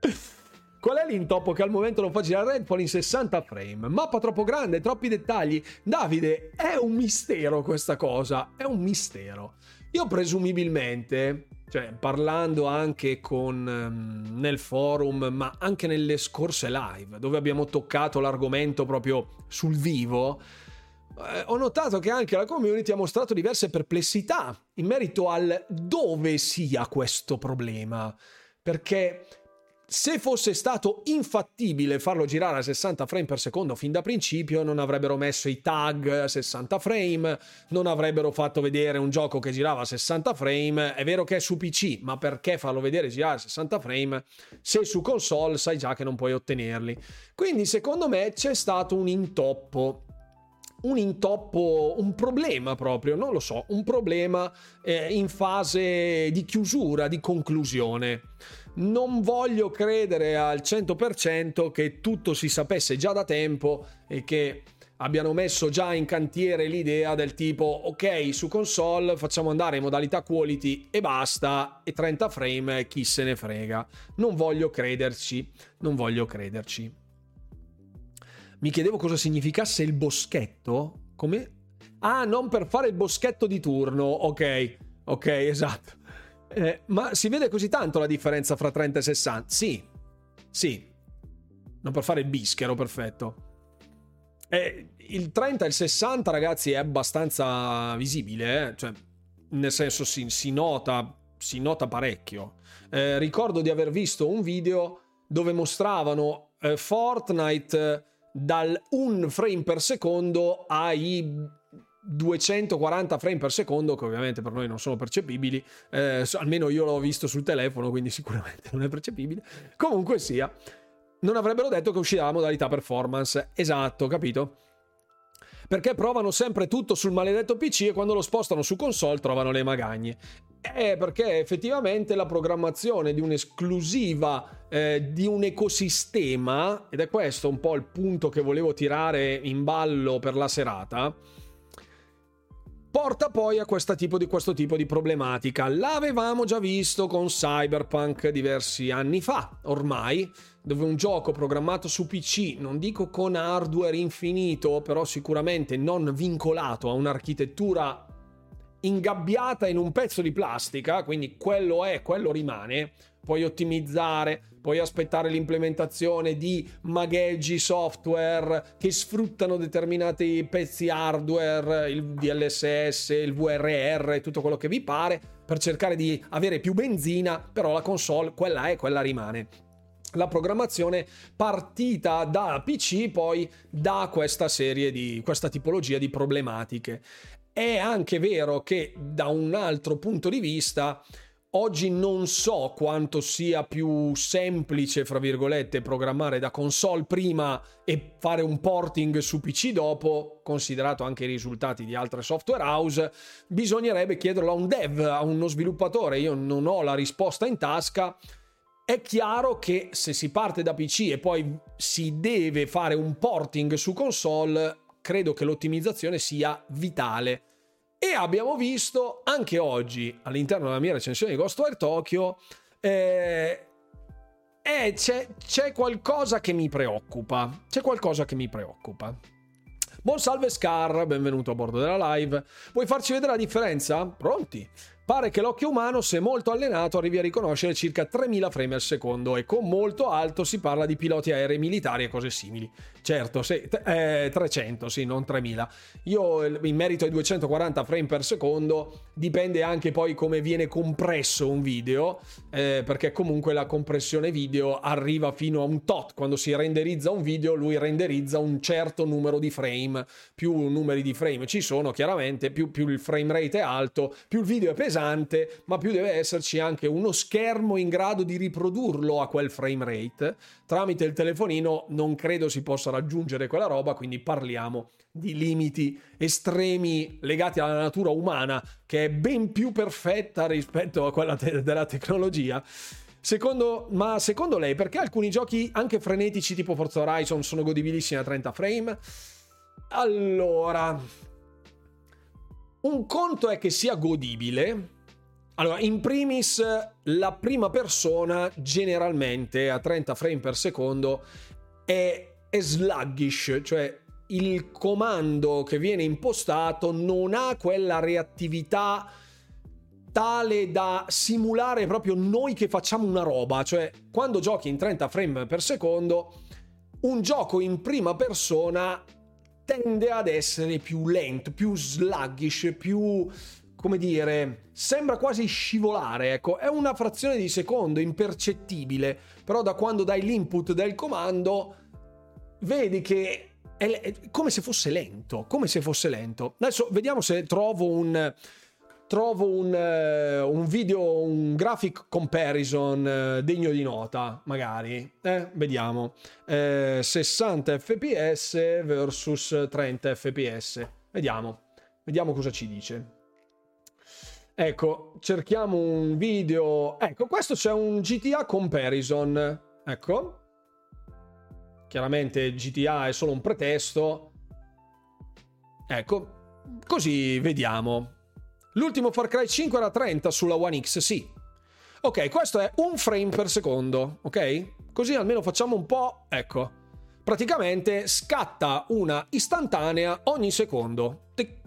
*laughs* Qual è l'intoppo che al momento non fa girare Redfall in 60 frame? Mappa troppo grande, troppi dettagli. Davide, è un mistero questa cosa, è un mistero. Io presumibilmente cioè parlando anche con, um, nel forum, ma anche nelle scorse live, dove abbiamo toccato l'argomento proprio sul vivo, eh, ho notato che anche la community ha mostrato diverse perplessità in merito al dove sia questo problema. Perché se fosse stato infattibile farlo girare a 60 frame per secondo fin da principio, non avrebbero messo i tag a 60 frame, non avrebbero fatto vedere un gioco che girava a 60 frame. È vero che è su PC, ma perché farlo vedere girare a 60 frame se su console sai già che non puoi ottenerli? Quindi secondo me c'è stato un intoppo un intoppo, un problema proprio, non lo so, un problema eh, in fase di chiusura, di conclusione. Non voglio credere al 100% che tutto si sapesse già da tempo e che abbiano messo già in cantiere l'idea del tipo ok su console facciamo andare in modalità quality e basta e 30 frame chi se ne frega non voglio crederci non voglio crederci mi chiedevo cosa significasse il boschetto. Come? Ah, non per fare il boschetto di turno. Ok, ok, esatto. Eh, ma si vede così tanto la differenza fra 30 e 60? Sì, sì. Non per fare il bischero, perfetto. Eh, il 30 e il 60, ragazzi, è abbastanza visibile, eh? cioè, nel senso si, si, nota, si nota parecchio. Eh, ricordo di aver visto un video dove mostravano eh, Fortnite dal 1 frame per secondo ai 240 frame per secondo, che ovviamente per noi non sono percepibili, eh, almeno io l'ho visto sul telefono, quindi *laughs* sicuramente non è percepibile. Comunque sia, non avrebbero detto che uscirà la modalità performance. Esatto, capito? Perché provano sempre tutto sul maledetto PC e quando lo spostano su console trovano le magagne. Eh, perché effettivamente la programmazione di un'esclusiva eh, di un ecosistema, ed è questo un po' il punto che volevo tirare in ballo per la serata, porta poi a questo tipo, di, questo tipo di problematica. L'avevamo già visto con Cyberpunk diversi anni fa, ormai, dove un gioco programmato su PC, non dico con hardware infinito, però sicuramente non vincolato a un'architettura ingabbiata in un pezzo di plastica, quindi quello è, quello rimane, puoi ottimizzare, puoi aspettare l'implementazione di magheggi software che sfruttano determinati pezzi hardware, il DLSS, il VRR, tutto quello che vi pare, per cercare di avere più benzina, però la console quella è, quella rimane. La programmazione partita da PC poi da questa serie di questa tipologia di problematiche. È anche vero che da un altro punto di vista Oggi non so quanto sia più semplice, fra virgolette, programmare da console prima e fare un porting su PC dopo, considerato anche i risultati di altre software house. Bisognerebbe chiederlo a un dev, a uno sviluppatore. Io non ho la risposta in tasca. È chiaro che se si parte da PC e poi si deve fare un porting su console, credo che l'ottimizzazione sia vitale. E abbiamo visto anche oggi, all'interno della mia recensione di Ghostwire Tokyo, eh, eh, c'è, c'è qualcosa che mi preoccupa. C'è qualcosa che mi preoccupa. Buon salve Scar, benvenuto a bordo della live. Vuoi farci vedere la differenza? Pronti? Pare che l'occhio umano, se molto allenato, arrivi a riconoscere circa 3000 frame al secondo e con molto alto si parla di piloti aerei militari e cose simili. Certo, sì, eh, 300, sì, non 3000. Io in merito ai 240 frame per secondo dipende anche poi come viene compresso un video, eh, perché comunque la compressione video arriva fino a un tot. Quando si renderizza un video, lui renderizza un certo numero di frame. Più numeri di frame ci sono, chiaramente, più, più il frame rate è alto, più il video è pesante, ma più deve esserci anche uno schermo in grado di riprodurlo a quel frame rate. Tramite il telefonino non credo si possa raggiungere quella roba, quindi parliamo di limiti estremi legati alla natura umana, che è ben più perfetta rispetto a quella te- della tecnologia. Secondo, ma secondo lei, perché alcuni giochi anche frenetici tipo Forza Horizon sono godibilissimi a 30 frame? Allora, un conto è che sia godibile. Allora, in primis, la prima persona generalmente a 30 frame per secondo è, è sluggish, cioè il comando che viene impostato non ha quella reattività tale da simulare proprio noi che facciamo una roba, cioè quando giochi in 30 frame per secondo, un gioco in prima persona tende ad essere più lento, più sluggish, più come dire, sembra quasi scivolare, ecco, è una frazione di secondo impercettibile, però da quando dai l'input del comando vedi che è come se fosse lento, come se fosse lento. Adesso vediamo se trovo un trovo un, uh, un video, un graphic comparison uh, degno di nota, magari. Eh, vediamo. Eh, 60 fps versus 30 fps. Vediamo. Vediamo cosa ci dice. Ecco, cerchiamo un video. Ecco, questo c'è un GTA comparison. Ecco. Chiaramente GTA è solo un pretesto. Ecco, così vediamo. L'ultimo Far Cry 5 era 30 sulla One X, sì. Ok, questo è un frame per secondo, ok? Così almeno facciamo un po'... Ecco. Praticamente scatta una istantanea ogni secondo. Tic,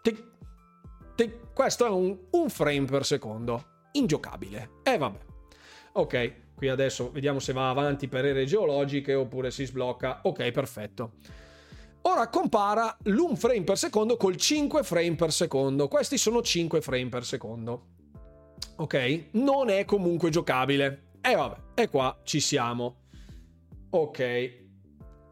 tic, tic. Questo è un, un frame per secondo. Ingiocabile. E eh, vabbè. Ok, qui adesso vediamo se va avanti per ere geologiche oppure si sblocca. Ok, perfetto. Ora compara l'1 frame per secondo col 5 frame per secondo. Questi sono 5 frame per secondo. Ok? Non è comunque giocabile. E eh, vabbè, e qua ci siamo. Ok.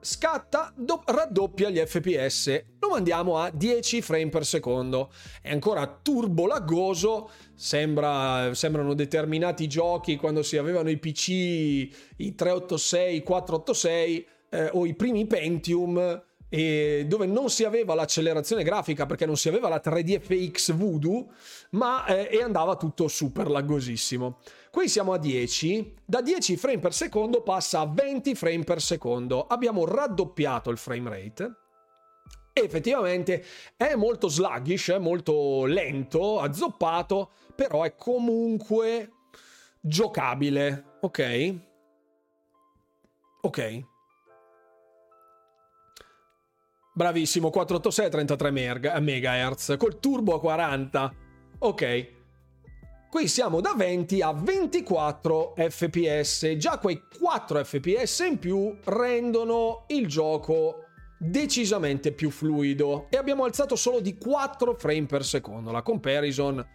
Scatta, do- raddoppia gli FPS. Lo mandiamo a 10 frame per secondo. È ancora turbo laggoso. Sembra, sembrano determinati giochi quando si avevano i PC, i 386, i 486 eh, o i primi Pentium dove non si aveva l'accelerazione grafica perché non si aveva la 3DFX Voodoo, ma eh, e andava tutto super laggosissimo. Qui siamo a 10, da 10 frame per secondo passa a 20 frame per secondo. Abbiamo raddoppiato il frame rate. E effettivamente è molto sluggish, è molto lento, azzoppato, però è comunque giocabile, ok? Ok. Bravissimo, 486 33 MHz col turbo a 40. Ok. Qui siamo da 20 a 24 fps. Già quei 4 fps in più rendono il gioco decisamente più fluido e abbiamo alzato solo di 4 frame per secondo. La comparison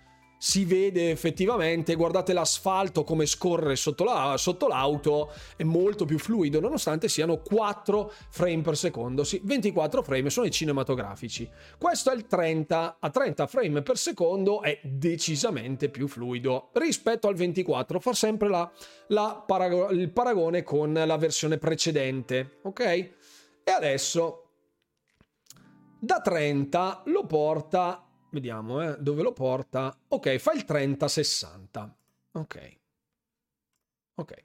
si vede effettivamente, guardate l'asfalto come scorre sotto, la, sotto, l'auto, è molto più fluido, nonostante siano 4 frame per secondo, sì, 24 frame sono i cinematografici. Questo è il 30, a 30 frame per secondo è decisamente più fluido rispetto al 24, fa sempre la, la parago- il paragone con la versione precedente, ok? E adesso da 30 lo porta Vediamo eh, dove lo porta. Ok, fa il 30-60. Ok. Ok.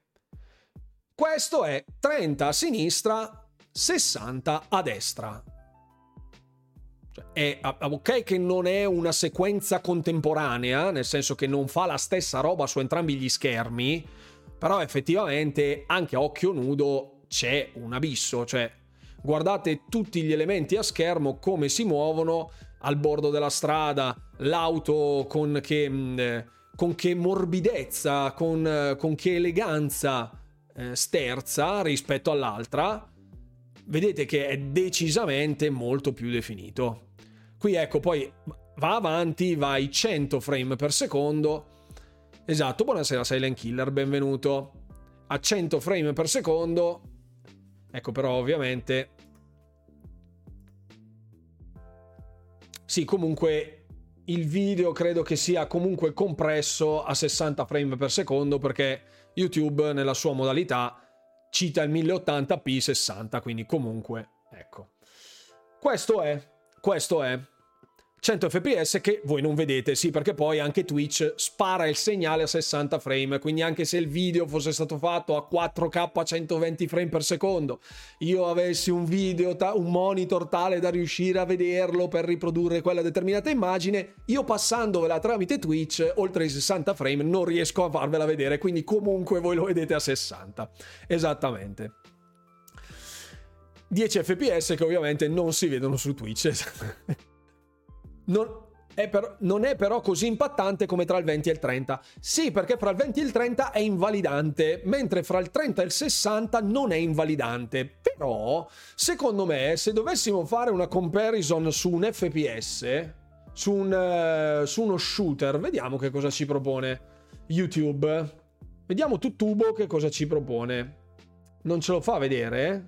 Questo è 30 a sinistra, 60 a destra. Cioè, è ok che non è una sequenza contemporanea, nel senso che non fa la stessa roba su entrambi gli schermi, però effettivamente anche a occhio nudo c'è un abisso, cioè guardate tutti gli elementi a schermo come si muovono al bordo della strada, l'auto con che, mm, eh, con che morbidezza, con, eh, con, che eleganza eh, sterza rispetto all'altra, vedete che è decisamente molto più definito. Qui ecco, poi va avanti, va ai 100 frame per secondo. Esatto, buonasera Silent Killer, benvenuto. A 100 frame per secondo. Ecco però ovviamente Sì, comunque il video credo che sia comunque compresso a 60 frame per secondo perché YouTube nella sua modalità cita il 1080p 60, quindi comunque ecco. Questo è, questo è 100 fps che voi non vedete, sì, perché poi anche Twitch spara il segnale a 60 frame, quindi anche se il video fosse stato fatto a 4K a 120 frame per secondo, io avessi un video, un monitor tale da riuscire a vederlo per riprodurre quella determinata immagine, io passandovela tramite Twitch oltre i 60 frame non riesco a farvela vedere, quindi comunque voi lo vedete a 60. Esattamente. 10 fps che ovviamente non si vedono su Twitch. *laughs* non, è per, non è però così impattante come tra il 20 e il 30. Sì, perché fra il 20 e il 30 è invalidante, mentre fra il 30 e il 60 non è invalidante. Però, secondo me, se dovessimo fare una comparison su un FPS, su, un, uh, su uno shooter, vediamo che cosa ci propone YouTube. Vediamo Tutubo che cosa ci propone. Non ce lo fa vedere?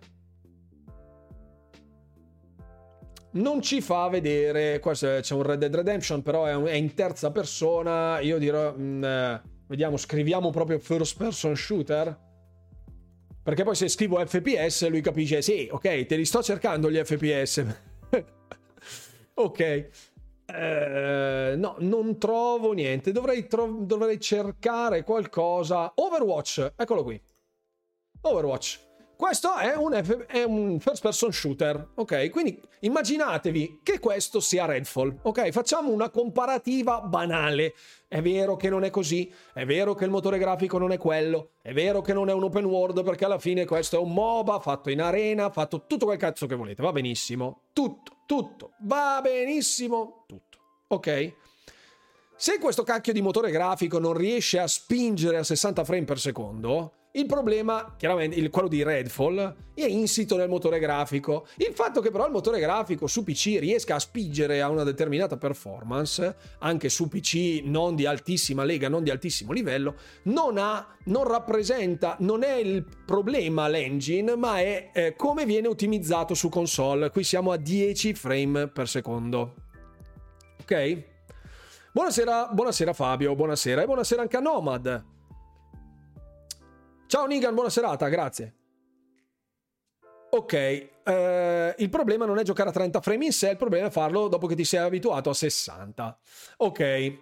Non ci fa vedere. Qua c'è un Red Dead Redemption, però è, un, è in terza persona. Io dirò. Mh, mm, eh, vediamo, scriviamo proprio first person shooter. Perché poi se scrivo FPS lui capisce, sì, ok, te li sto cercando gli FPS. *laughs* ok. Eh, no, non trovo niente. Dovrei, tro- dovrei cercare qualcosa. Overwatch, eccolo qui. Overwatch. Questo è un, F- è un, first person shooter, ok? Quindi immaginatevi che questo sia Redfall, ok? Facciamo una comparativa banale. È vero che non è così, è vero che il motore grafico non è quello, è vero che non è un open world perché alla fine questo è un MOBA fatto in arena, fatto tutto quel cazzo che volete, va benissimo. Tutto, tutto, va benissimo, tutto, ok? Se questo cacchio di motore grafico non riesce a spingere a 60 frame per secondo, il problema, chiaramente, il, quello di Redfall, è insito nel motore grafico. Il fatto che però il motore grafico su PC riesca a spingere a una determinata performance, anche su PC non di altissima lega, non di altissimo livello, non ha, non rappresenta, non è il problema l'engine, ma è eh, come viene ottimizzato su console. Qui siamo a 10 frame per secondo. Ok? Buonasera, buonasera Fabio, buonasera e buonasera anche a Nomad. Ciao Nigan, buona serata, grazie. Ok, eh, il problema non è giocare a 30 frame in sé, il problema è farlo dopo che ti sei abituato a 60. Ok,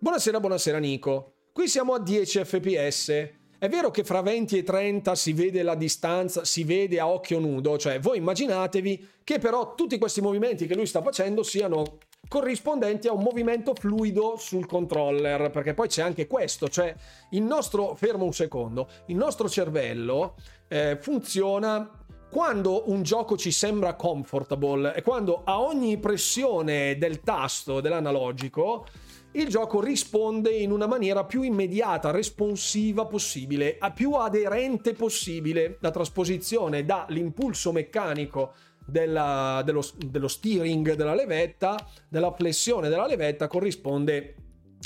buonasera, buonasera Nico. Qui siamo a 10 fps. È vero che fra 20 e 30 si vede la distanza, si vede a occhio nudo, cioè voi immaginatevi che però tutti questi movimenti che lui sta facendo siano corrispondenti a un movimento fluido sul controller, perché poi c'è anche questo, cioè il nostro, fermo un secondo, il nostro cervello eh, funziona quando un gioco ci sembra comfortable e quando a ogni pressione del tasto dell'analogico il gioco risponde in una maniera più immediata, responsiva possibile, più aderente possibile. La trasposizione dall'impulso meccanico della, dello, dello steering della levetta, della flessione della levetta, corrisponde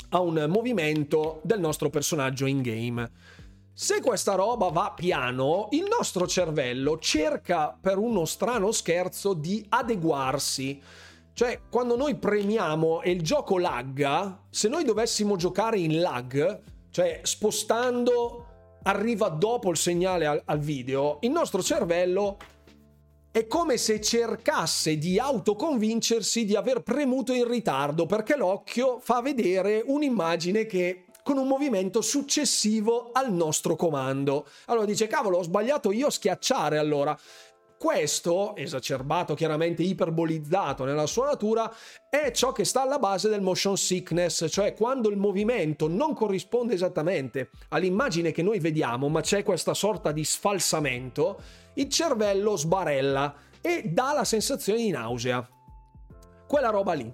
a un movimento del nostro personaggio in game. Se questa roba va piano, il nostro cervello cerca per uno strano scherzo di adeguarsi. Cioè, quando noi premiamo e il gioco lagga, se noi dovessimo giocare in lag, cioè spostando arriva dopo il segnale al, al video, il nostro cervello è come se cercasse di autoconvincersi di aver premuto in ritardo perché l'occhio fa vedere un'immagine che con un movimento successivo al nostro comando. Allora dice, cavolo, ho sbagliato io a schiacciare allora. Questo, esacerbato, chiaramente iperbolizzato nella sua natura, è ciò che sta alla base del motion sickness, cioè quando il movimento non corrisponde esattamente all'immagine che noi vediamo, ma c'è questa sorta di sfalsamento, il cervello sbarella e dà la sensazione di nausea. Quella roba lì.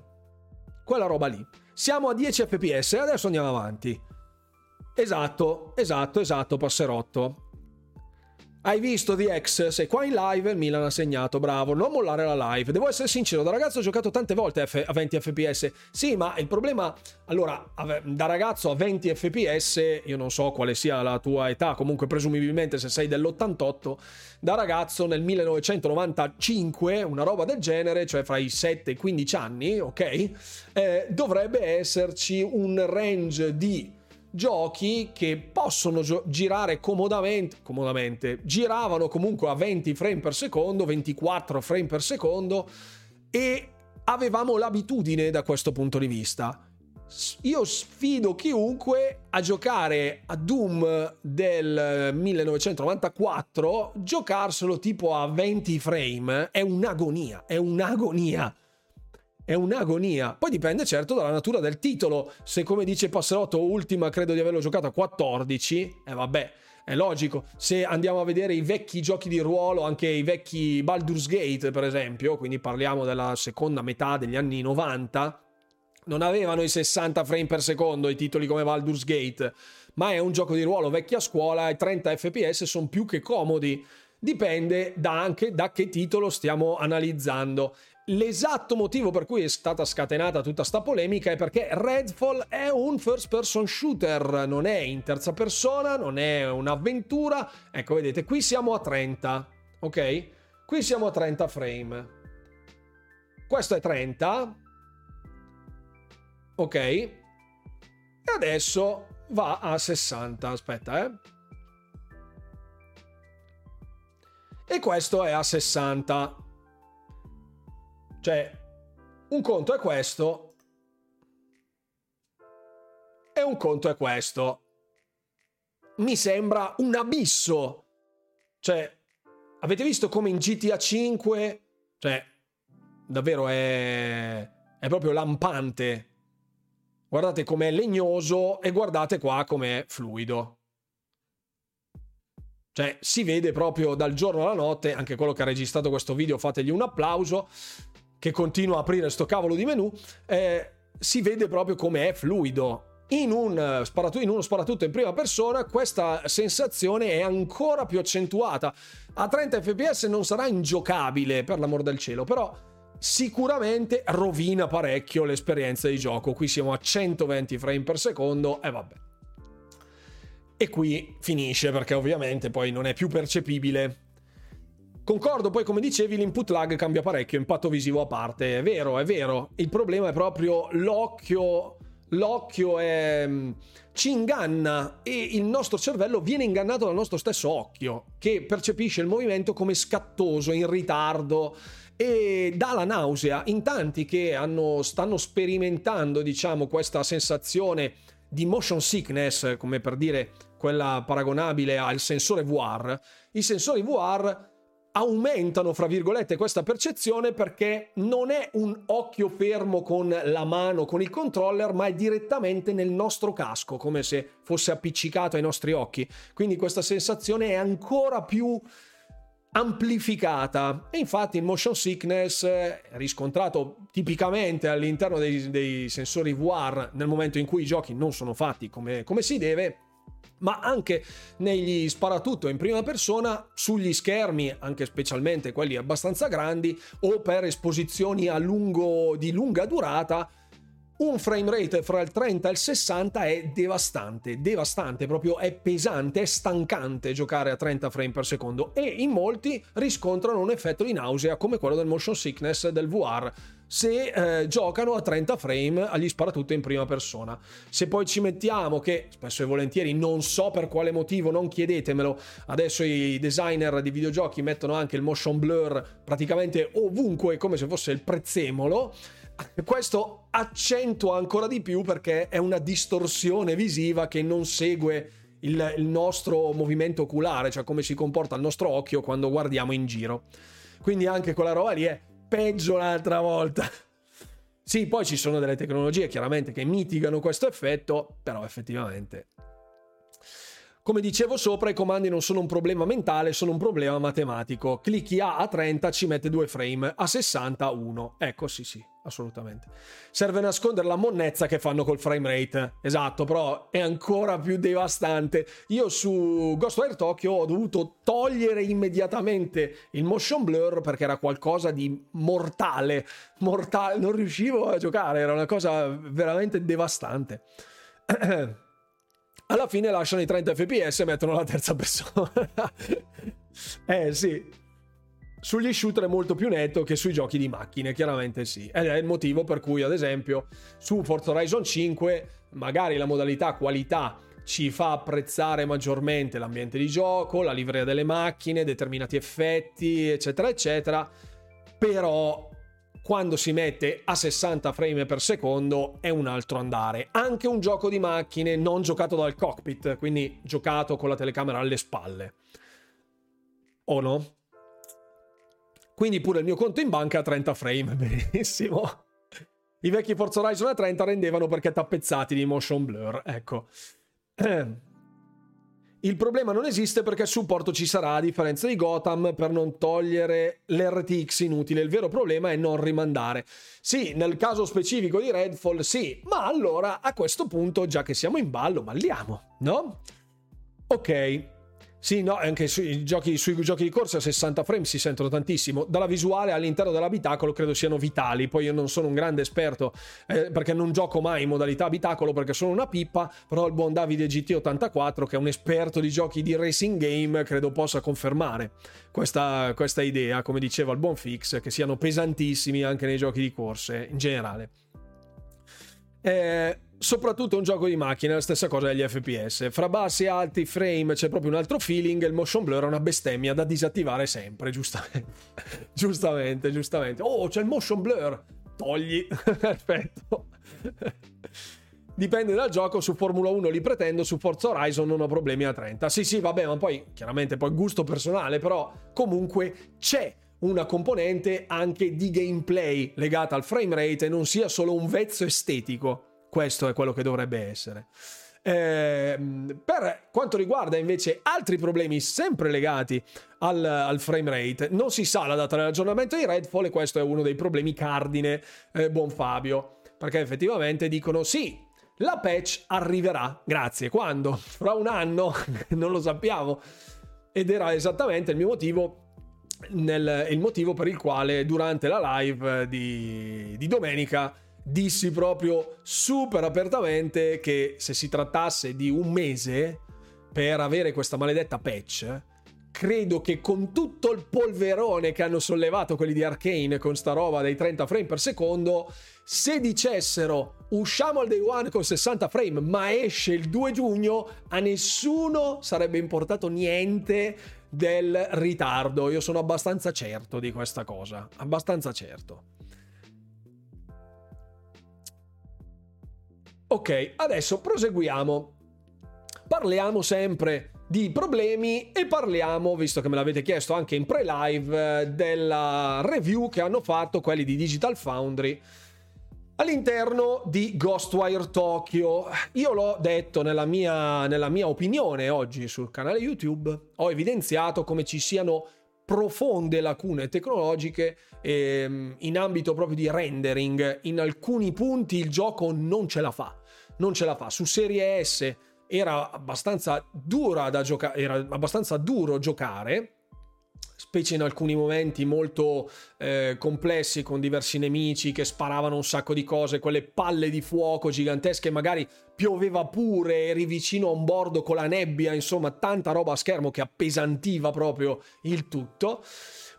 Quella roba lì. Siamo a 10 fps adesso andiamo avanti. Esatto, esatto, esatto, passerotto. Hai visto The X? Sei qua in live, il Milan ha segnato, bravo, non mollare la live. Devo essere sincero, da ragazzo ho giocato tante volte a 20 fps. Sì, ma il problema, allora, da ragazzo a 20 fps, io non so quale sia la tua età, comunque presumibilmente se sei dell'88, da ragazzo nel 1995, una roba del genere, cioè fra i 7 e i 15 anni, ok? Eh, dovrebbe esserci un range di giochi che possono gio- girare comodamente, comodamente, giravano comunque a 20 frame per secondo, 24 frame per secondo e avevamo l'abitudine da questo punto di vista. Io sfido chiunque a giocare a Doom del 1994, giocarselo tipo a 20 frame è un'agonia, è un'agonia è un'agonia. Poi dipende certo dalla natura del titolo. Se come dice Passerotto, ultima credo di averlo giocato a 14, e eh vabbè, è logico. Se andiamo a vedere i vecchi giochi di ruolo, anche i vecchi Baldur's Gate, per esempio, quindi parliamo della seconda metà degli anni 90, non avevano i 60 frame per secondo i titoli come Baldur's Gate, ma è un gioco di ruolo vecchia scuola e 30 fps sono più che comodi. Dipende da anche da che titolo stiamo analizzando. L'esatto motivo per cui è stata scatenata tutta sta polemica è perché Redfall è un first person shooter, non è in terza persona, non è un'avventura. Ecco, vedete, qui siamo a 30, ok? Qui siamo a 30 frame. Questo è 30. Ok. E adesso va a 60. Aspetta, eh. E questo è a 60. Cioè, un conto è questo e un conto è questo. Mi sembra un abisso. Cioè, avete visto come in GTA 5, cioè, davvero è, è proprio lampante. Guardate com'è legnoso e guardate qua com'è fluido. Cioè, si vede proprio dal giorno alla notte, anche quello che ha registrato questo video, fategli un applauso, che continua a aprire sto cavolo di menu, eh, si vede proprio come è fluido. In, un sparatutto, in uno sparatutto in prima persona questa sensazione è ancora più accentuata. A 30 fps non sarà ingiocabile, per l'amor del cielo, però sicuramente rovina parecchio l'esperienza di gioco. Qui siamo a 120 frame per secondo e vabbè. E qui finisce perché ovviamente poi non è più percepibile. Concordo, poi come dicevi l'input lag cambia parecchio, impatto visivo a parte, è vero, è vero. Il problema è proprio l'occhio, l'occhio è, mm, ci inganna e il nostro cervello viene ingannato dal nostro stesso occhio, che percepisce il movimento come scattoso, in ritardo e dà la nausea. In tanti che hanno, stanno sperimentando, diciamo, questa sensazione di motion sickness, come per dire quella paragonabile al sensore VR, i sensori VR aumentano, fra virgolette, questa percezione perché non è un occhio fermo con la mano, con il controller, ma è direttamente nel nostro casco, come se fosse appiccicato ai nostri occhi. Quindi questa sensazione è ancora più amplificata e infatti il motion sickness è riscontrato tipicamente all'interno dei, dei, sensori VR nel momento in cui i giochi non sono fatti come, come si deve ma anche negli sparatutto in prima persona sugli schermi, anche specialmente quelli abbastanza grandi, o per esposizioni lungo, di lunga durata, un frame rate fra il 30 e il 60 è devastante, devastante, proprio è pesante, è stancante giocare a 30 frame per secondo e in molti riscontrano un effetto di nausea come quello del motion sickness del VR se eh, giocano a 30 frame agli sparatutto in prima persona. Se poi ci mettiamo che spesso e volentieri non so per quale motivo, non chiedetemelo, adesso i designer di videogiochi mettono anche il motion blur praticamente ovunque come se fosse il prezzemolo questo accentua ancora di più perché è una distorsione visiva che non segue il, il, nostro movimento oculare, cioè come si comporta il nostro occhio quando guardiamo in giro. Quindi anche quella roba lì è peggio l'altra volta. Sì, poi ci sono delle tecnologie chiaramente che mitigano questo effetto, però effettivamente come dicevo sopra, i comandi non sono un problema mentale, sono un problema matematico. Clicchi A a 30, ci mette 2 frame, a 60 1. Ecco, sì, sì, assolutamente. Serve nascondere la monnezza che fanno col frame rate. Esatto, però è ancora più devastante. Io su Ghostwire Tokyo ho dovuto togliere immediatamente il motion blur perché era qualcosa di mortale. Mortale, non riuscivo a giocare, era una cosa veramente devastante. alla fine lasciano i 30 fps e mettono la terza persona. *laughs* eh sì. Sugli shooter è molto più netto che sui giochi di macchine, chiaramente sì. Ed è il motivo per cui, ad esempio, su Forza Horizon 5, magari la modalità qualità ci fa apprezzare maggiormente l'ambiente di gioco, la livrea delle macchine, determinati effetti, eccetera, eccetera. Però quando si mette a 60 frame per secondo è un altro andare. Anche un gioco di macchine non giocato dal cockpit, quindi giocato con la telecamera alle spalle. O no? Quindi pure il mio conto in banca a 30 frame, *laughs* benissimo. I vecchi Forza Horizon a 30 rendevano perché tappezzati di motion blur, ecco. *clears throat* il problema non esiste perché il supporto ci sarà, a differenza di Gotham, per non togliere l'RTX inutile. Il vero problema è non rimandare. Sì, nel caso specifico di Redfall, sì, ma allora a questo punto, già che siamo in ballo, balliamo, no? Ok. Sì, no, anche sui giochi, sui giochi di corsa a 60 frame si sentono tantissimo. Dalla visuale all'interno dell'abitacolo credo siano vitali. Poi io non sono un grande esperto eh, perché non gioco mai in modalità abitacolo perché sono una pippa. Però il buon Davide GT84, che è un esperto di giochi di racing game, credo possa confermare questa, questa idea, come diceva il buon Fix, che siano pesantissimi anche nei giochi di corse in generale. Eh, soprattutto un gioco di macchina, la stessa cosa degli FPS. Fra bassi e alti frame c'è proprio un altro feeling, il motion blur è una bestemmia da disattivare sempre, giustamente. *laughs* giustamente, giustamente. Oh, c'è il motion blur. Togli. *laughs* Perfetto. Dipende dal gioco, su Formula 1 li pretendo, su Forza Horizon non ho problemi a 30. Sì, sì, vabbè, ma poi chiaramente poi gusto personale, però comunque c'è una componente anche di gameplay legata al frame rate e non sia solo un vezzo estetico. Questo è quello che dovrebbe essere. Eh, per quanto riguarda invece altri problemi sempre legati al, al, frame rate, non si sa la data dell'aggiornamento di Redfall e questo è uno dei problemi cardine, eh, buon Fabio, perché effettivamente dicono sì, la patch arriverà, grazie, quando? Fra un anno? *laughs* non lo sappiamo. Ed era esattamente il mio motivo nel, il motivo per il quale durante la live di, di domenica dissi proprio super apertamente che se si trattasse di un mese per avere questa maledetta patch, credo che con tutto il polverone che hanno sollevato quelli di Arkane con sta roba dei 30 frame per secondo, se dicessero usciamo al day one con 60 frame ma esce il 2 giugno, a nessuno sarebbe importato niente del ritardo. Io sono abbastanza certo di questa cosa, abbastanza certo. Ok, adesso proseguiamo. Parliamo sempre di problemi e parliamo, visto che me l'avete chiesto anche in pre-live, della review che hanno fatto quelli di Digital Foundry all'interno di Ghostwire Tokyo. Io l'ho detto nella mia, nella mia opinione oggi sul canale YouTube, ho evidenziato come ci siano profonde lacune tecnologiche ehm, in ambito proprio di rendering. In alcuni punti il gioco non ce la fa non ce la fa. Su Serie S era abbastanza dura da giocare, era abbastanza duro giocare, specie in alcuni momenti molto eh, complessi con diversi nemici che sparavano un sacco di cose, quelle palle di fuoco gigantesche, magari pioveva pure, eri vicino a un bordo con la nebbia, insomma tanta roba a schermo che appesantiva proprio il tutto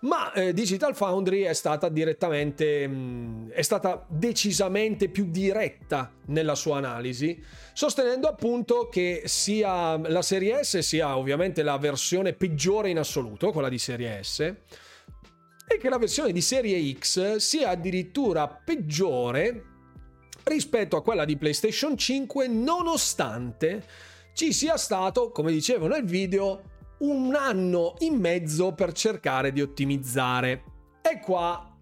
ma eh, Digital Foundry è stata direttamente, mh, mm, è stata decisamente più diretta nella sua analisi, sostenendo appunto che sia la serie S sia ovviamente la versione peggiore in assoluto, quella di serie S, e che la versione di serie X sia addirittura peggiore rispetto a quella di PlayStation 5 nonostante ci sia stato, come dicevo nel video, un anno in mezzo per cercare di ottimizzare. E qua,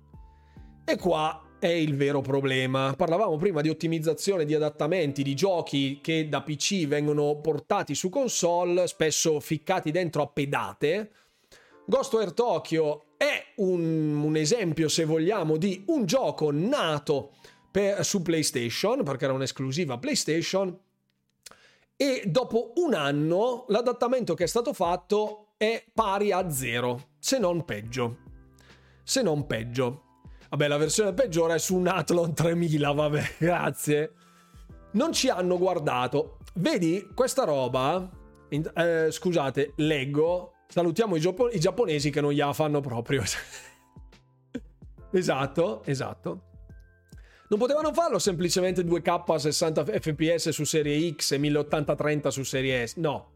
e qua è il vero problema. Parlavamo prima di ottimizzazione di adattamenti di giochi che da PC vengono portati su console, spesso ficcati dentro a pedate. Ghostware Tokyo è un, un esempio, se vogliamo, di un gioco nato per, su PlayStation, perché era un'esclusiva PlayStation, e dopo un anno l'adattamento che è stato fatto è pari a zero, se non peggio. Se non peggio. Vabbè, la versione peggiore è su un Athlon 3000, vabbè, *laughs* grazie. Non ci hanno guardato. Vedi, questa roba... Eh, scusate, leggo. Salutiamo i, giappo- i giapponesi che non gliela fanno proprio. *laughs* esatto, esatto. Non potevano farlo semplicemente 2K a 60 fps su serie X e 1080-30 su serie S. No.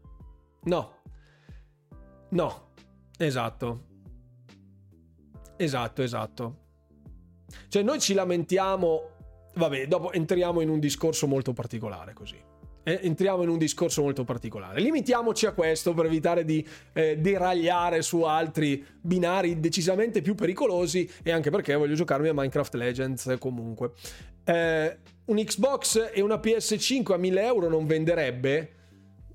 No. No. Esatto. Esatto, esatto. Cioè noi ci lamentiamo... Vabbè, dopo entriamo in un discorso molto particolare così entriamo in un discorso molto particolare. Limitiamoci a questo per evitare di eh, deragliare su altri binari decisamente più pericolosi e anche perché voglio giocarmi a Minecraft Legends comunque. Eh, un Xbox e una PS5 a 1000 euro non venderebbe?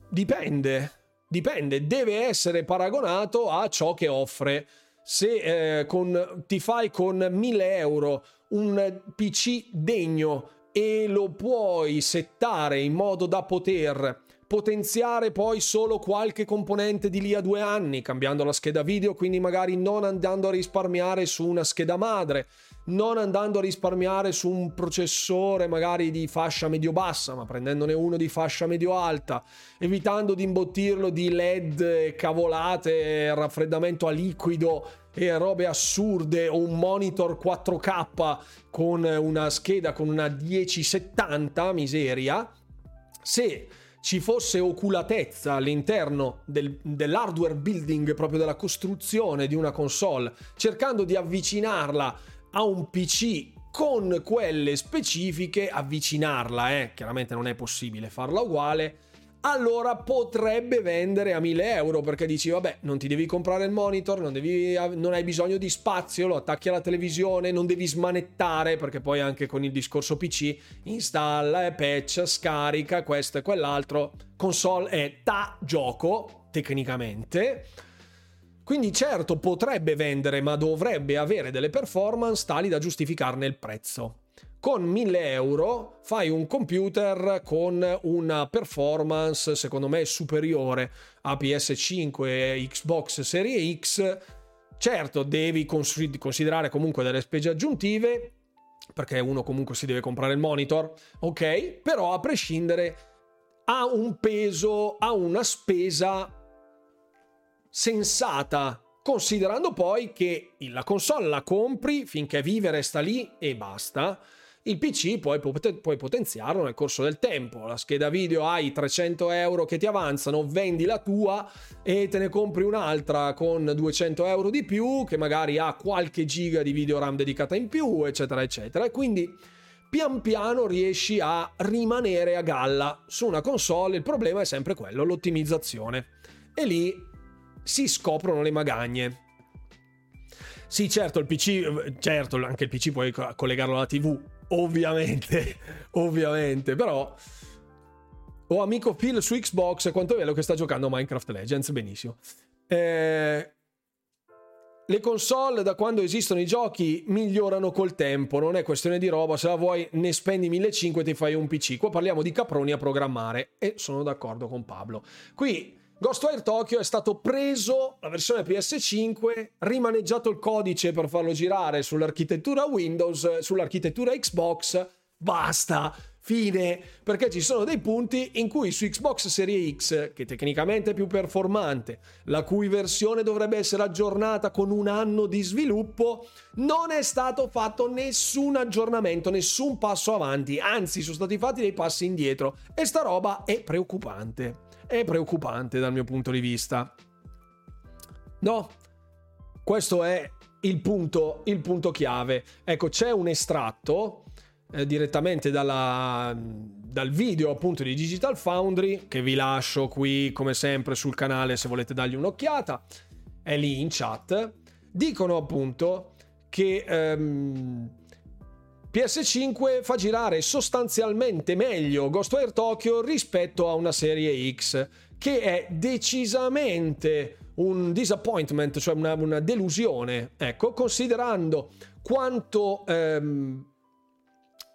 Dipende. dipende, deve essere paragonato a ciò che offre. Se eh, con, ti fai con 1000 euro un PC degno e lo puoi settare in modo da poter potenziare poi solo qualche componente di lì a due anni, cambiando la scheda video, quindi magari non andando a risparmiare su una scheda madre, non andando a risparmiare su un processore magari di fascia medio-bassa, ma prendendone uno di fascia medio-alta, evitando di imbottirlo di LED, cavolate, raffreddamento a liquido e robe assurde o un monitor 4K con una scheda con una 1070 miseria. Se ci fosse oculatezza all'interno del, dell'hardware building, proprio della costruzione di una console, cercando di avvicinarla a un PC con quelle specifiche, avvicinarla, eh, chiaramente non è possibile farla uguale, allora potrebbe vendere a 1000 euro perché dici vabbè non ti devi comprare il monitor, non, devi, non, hai bisogno di spazio, lo attacchi alla televisione, non devi smanettare perché poi anche con il discorso PC installa, e patch, scarica, questo e quell'altro, console è da gioco tecnicamente. Quindi certo potrebbe vendere ma dovrebbe avere delle performance tali da giustificarne il prezzo con 1000 euro fai un computer con una performance secondo me superiore a PS5 e Xbox Serie X. Certo, devi considerare comunque delle spese aggiuntive perché uno comunque si deve comprare il monitor, ok? Però a prescindere ha un peso, ha una spesa sensata considerando poi che la console la compri finché vive resta lì e basta il PC poi puoi potenziarlo nel corso del tempo. La scheda video hai 300 euro che ti avanzano, vendi la tua e te ne compri un'altra con 200 euro di più che magari ha qualche giga di video RAM dedicata in più, eccetera, eccetera. E quindi pian piano riesci a rimanere a galla su una console. Il problema è sempre quello, l'ottimizzazione. E lì si scoprono le magagne. Sì, certo, il PC, certo, anche il PC puoi collegarlo alla TV, ovviamente, *laughs* ovviamente, però ho amico Phil su Xbox, quanto è bello che sta giocando Minecraft Legends, benissimo. Eh, le console da quando esistono i giochi migliorano col tempo, non è questione di roba, se la vuoi ne spendi 1500 e ti fai un PC. Qua parliamo di caproni a programmare e sono d'accordo con Pablo. Qui Ghostwire Tokyo è stato preso, la versione PS5, rimaneggiato il codice per farlo girare sull'architettura Windows, sull'architettura Xbox, basta, fine, perché ci sono dei punti in cui su Xbox Series X, che tecnicamente è più performante, la cui versione dovrebbe essere aggiornata con un anno di sviluppo, non è stato fatto nessun aggiornamento, nessun passo avanti, anzi sono stati fatti dei passi indietro. E sta roba è preoccupante è preoccupante dal mio punto di vista. No, questo è il punto, il punto chiave. Ecco, c'è un estratto eh, direttamente dalla, dal video appunto di Digital Foundry che vi lascio qui come sempre sul canale se volete dargli un'occhiata. È lì in chat. Dicono appunto che ehm, PS5 fa girare sostanzialmente meglio Ghostwire Tokyo rispetto a una serie X, che è decisamente un disappointment, cioè una, una delusione, ecco, considerando quanto... Ehm,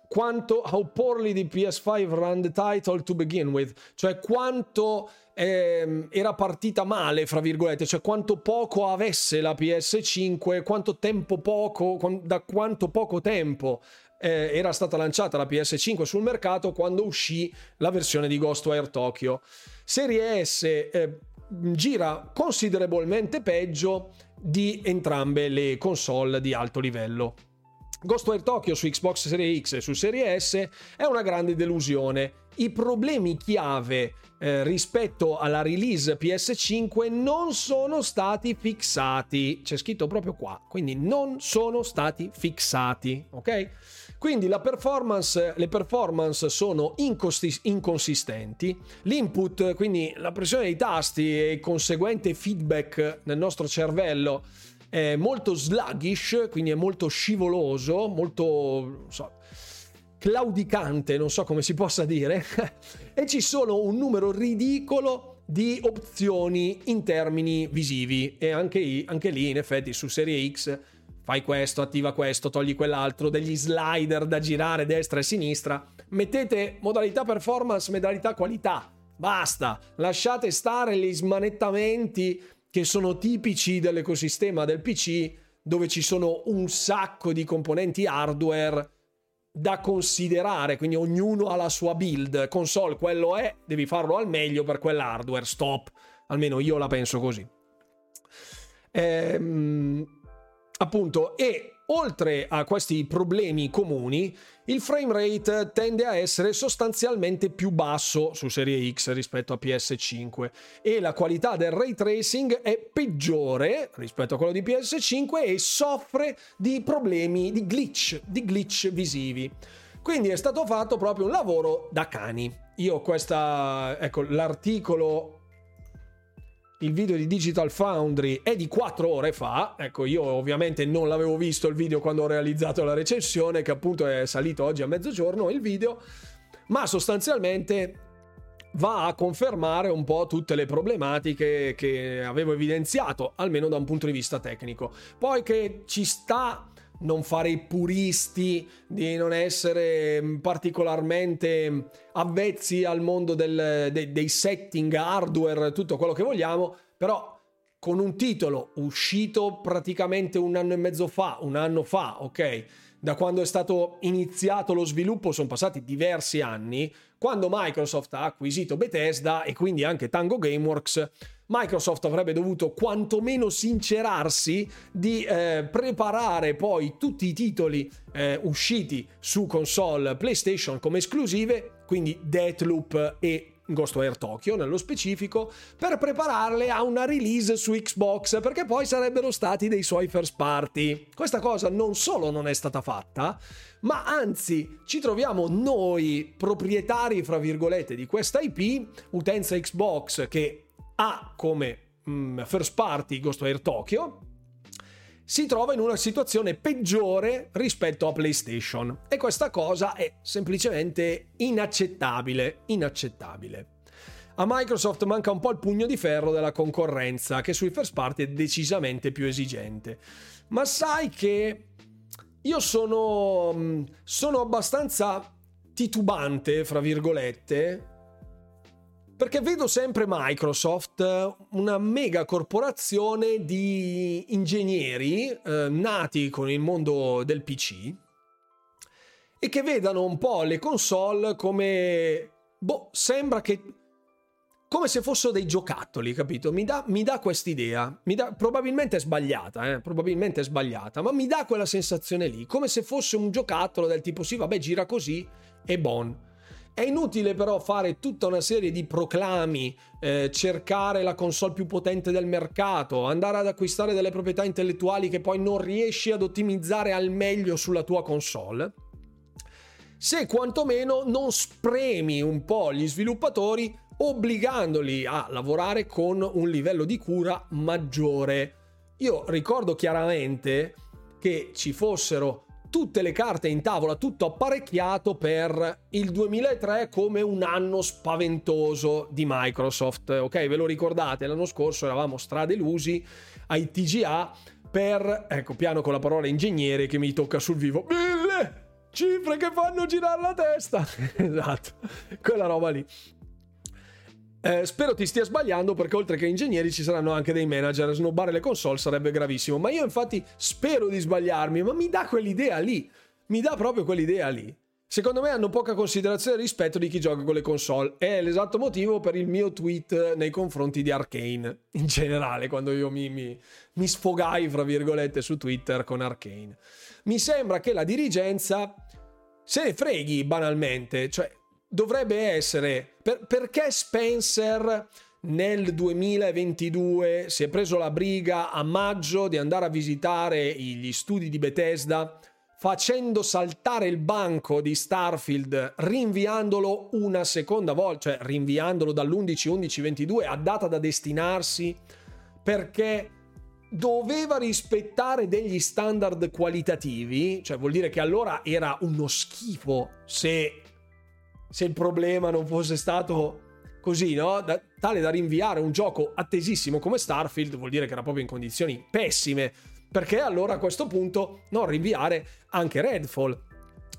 quanto how poorly the PS5 ran the title to begin with, cioè quanto ehm, era partita male, fra virgolette, cioè quanto poco avesse la PS5, quanto tempo poco, da quanto poco tempo eh, era stata lanciata la PS5 sul mercato quando uscì la versione di Ghostwire Tokyo. Serie S eh, gira considerevolmente peggio di entrambe le console di alto livello. Ghostwire Tokyo su Xbox Series X e su Serie S è una grande delusione. I problemi chiave eh, rispetto alla release PS5 non sono stati fissati. C'è scritto proprio qua, quindi non sono stati fissati, ok? Quindi performance, le performance sono incosti- inconsistenti, l'input, quindi la pressione dei tasti e il conseguente feedback nel nostro cervello è molto sluggish, quindi è molto scivoloso, molto so, claudicante, non so come si possa dire, *laughs* e ci sono un numero ridicolo di opzioni in termini visivi. E anche, anche lì in effetti su serie X fai questo, attiva questo, togli quell'altro, degli slider da girare destra e sinistra, mettete modalità performance, modalità qualità, basta, lasciate stare gli smanettamenti che sono tipici dell'ecosistema del PC dove ci sono un sacco di componenti hardware da considerare, quindi ognuno ha la sua build, console quello è, devi farlo al meglio per quell'hardware, stop, almeno io la penso così. Ehm, appunto, e oltre a questi problemi comuni, il frame rate tende a essere sostanzialmente più basso su serie X rispetto a PS5 e la qualità del ray tracing è peggiore rispetto a quello di PS5 e soffre di problemi di glitch, di glitch visivi. Quindi è stato fatto proprio un lavoro da cani. Io questa, ecco, l'articolo il video di Digital Foundry è di 4 ore fa. Ecco, io ovviamente non l'avevo visto il video quando ho realizzato la recensione, che appunto è salito oggi a mezzogiorno il video, ma sostanzialmente va a confermare un po' tutte le problematiche che avevo evidenziato, almeno da un punto di vista tecnico. Poi che ci sta non fare i puristi, di non essere mm, particolarmente avvezzi al mondo del, de, dei setting hardware, tutto quello che vogliamo, però con un titolo uscito praticamente un anno e mezzo fa, un anno fa, ok? Da quando è stato iniziato lo sviluppo sono passati diversi anni, quando Microsoft ha acquisito Bethesda e quindi anche Tango Gameworks, Microsoft avrebbe dovuto quantomeno sincerarsi di eh, preparare poi tutti i titoli eh, usciti su console PlayStation come esclusive, quindi Deathloop e Ghostwire Tokyo nello specifico, per prepararle a una release su Xbox, perché poi sarebbero stati dei suoi first party. Questa cosa non solo non è stata fatta, ma anzi ci troviamo noi proprietari, fra virgolette, di questa IP, utenza Xbox che ha come mm, first party Ghostwire Tokyo, si trova in una situazione peggiore rispetto a PlayStation e questa cosa è semplicemente inaccettabile, inaccettabile. A Microsoft manca un po' il pugno di ferro della concorrenza che sui first party è decisamente più esigente. Ma sai che io sono, mm, sono abbastanza titubante, fra virgolette, perché vedo sempre Microsoft, una mega corporazione di ingegneri eh, nati con il mondo del PC e che vedano un po' le console come... Boh, sembra che... come se fossero dei giocattoli, capito? Mi dà, mi dà quest'idea. Mi dà, probabilmente è sbagliata, eh? probabilmente è sbagliata, ma mi dà quella sensazione lì, come se fosse un giocattolo del tipo sì, vabbè, gira così e bon. È inutile però fare tutta una serie di proclami, eh, cercare la console più potente del mercato, andare ad acquistare delle proprietà intellettuali che poi non riesci ad ottimizzare al meglio sulla tua console. Se quantomeno non spremi un po' gli sviluppatori obbligandoli a lavorare con un livello di cura maggiore. Io ricordo chiaramente che ci fossero tutte le carte in tavola, tutto apparecchiato per il 2003 come un anno spaventoso di Microsoft. Ok, ve lo ricordate? L'anno scorso eravamo stradelusi ai TGA per, ecco, piano con la parola ingegnere che mi tocca sul vivo. Mille cifre che fanno girare la testa. *laughs* esatto, quella roba lì. Eh, spero ti stia sbagliando perché oltre che ingegneri ci saranno anche dei manager. Snobbare le console sarebbe gravissimo. Ma io infatti spero di sbagliarmi, ma mi dà quell'idea lì. Mi dà proprio quell'idea lì. Secondo me hanno poca considerazione rispetto di chi gioca con le console. È l'esatto motivo per il mio tweet nei confronti di Arkane. In generale, quando io mi, mi, mi sfogai, fra virgolette, su Twitter con Arkane. Mi sembra che la dirigenza se ne freghi banalmente. Cioè, dovrebbe essere per, perché Spencer nel 2022 si è preso la briga a maggio di andare a visitare gli studi di Bethesda facendo saltare il banco di Starfield rinviandolo una seconda volta, cioè rinviandolo dall'11-11-22 a data da destinarsi perché doveva rispettare degli standard qualitativi, cioè vuol dire che allora era uno schifo se se il problema non fosse stato così, no? Da, tale da rinviare un gioco attesissimo come Starfield, vuol dire che era proprio in condizioni pessime. Perché allora a questo punto non rinviare anche Redfall?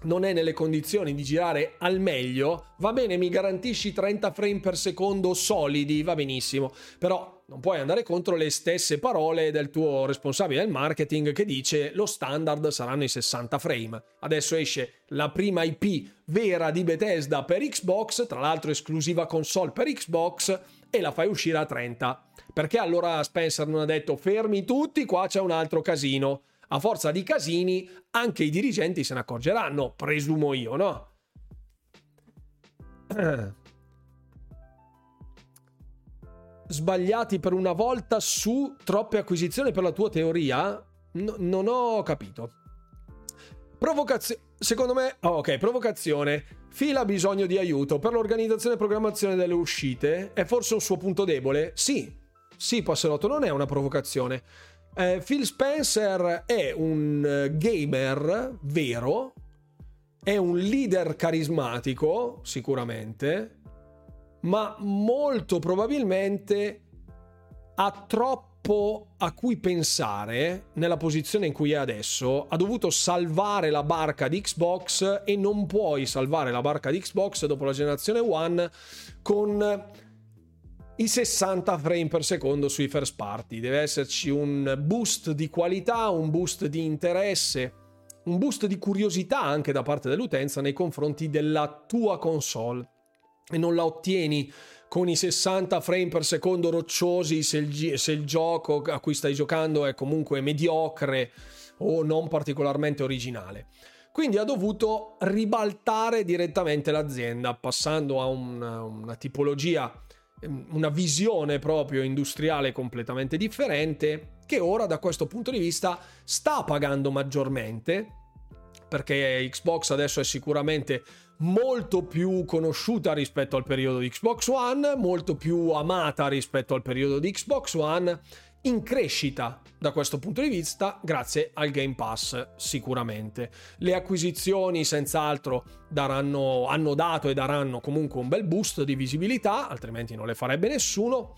Non è nelle condizioni di girare al meglio, va bene, mi garantisci 30 frame per secondo solidi, va benissimo, però non puoi andare contro le stesse parole del tuo responsabile del marketing che dice lo standard saranno i 60 frame. Adesso esce la prima IP vera di Bethesda per Xbox, tra l'altro esclusiva console per Xbox, e la fai uscire a 30. Perché allora Spencer non ha detto fermi tutti, qua c'è un altro casino a forza di casini anche i dirigenti se ne accorgeranno, presumo io, no? *clears throat* Sbagliati per una volta su troppe acquisizioni per la tua teoria? No, non ho capito. Provocazione. Secondo me, oh, ok, provocazione. Fila ha bisogno di aiuto per l'organizzazione e programmazione delle uscite. È forse un suo punto debole? Sì, sì, Passerotto, non è una provocazione. Eh, Phil Spencer è un eh, gamer vero, è un leader carismatico, sicuramente, ma molto probabilmente ha troppo a cui pensare nella posizione in cui è adesso. Ha dovuto salvare la barca di Xbox e non puoi salvare la barca di Xbox dopo la generazione One con i 60 frame per secondo sui first party. Deve esserci un boost di qualità, un boost di interesse, un boost di curiosità anche da parte dell'utenza nei confronti della tua console. E non la ottieni con i 60 frame per secondo rocciosi se il, se il gioco a cui stai giocando è comunque mediocre o non particolarmente originale. Quindi ha dovuto ribaltare direttamente l'azienda, passando a una, una tipologia una visione proprio industriale completamente differente che ora da questo punto di vista sta pagando maggiormente perché Xbox adesso è sicuramente molto più conosciuta rispetto al periodo di Xbox One, molto più amata rispetto al periodo di Xbox One in crescita da questo punto di vista grazie al Game Pass sicuramente. Le acquisizioni senz'altro daranno, hanno dato e daranno comunque un bel boost di visibilità, altrimenti non le farebbe nessuno,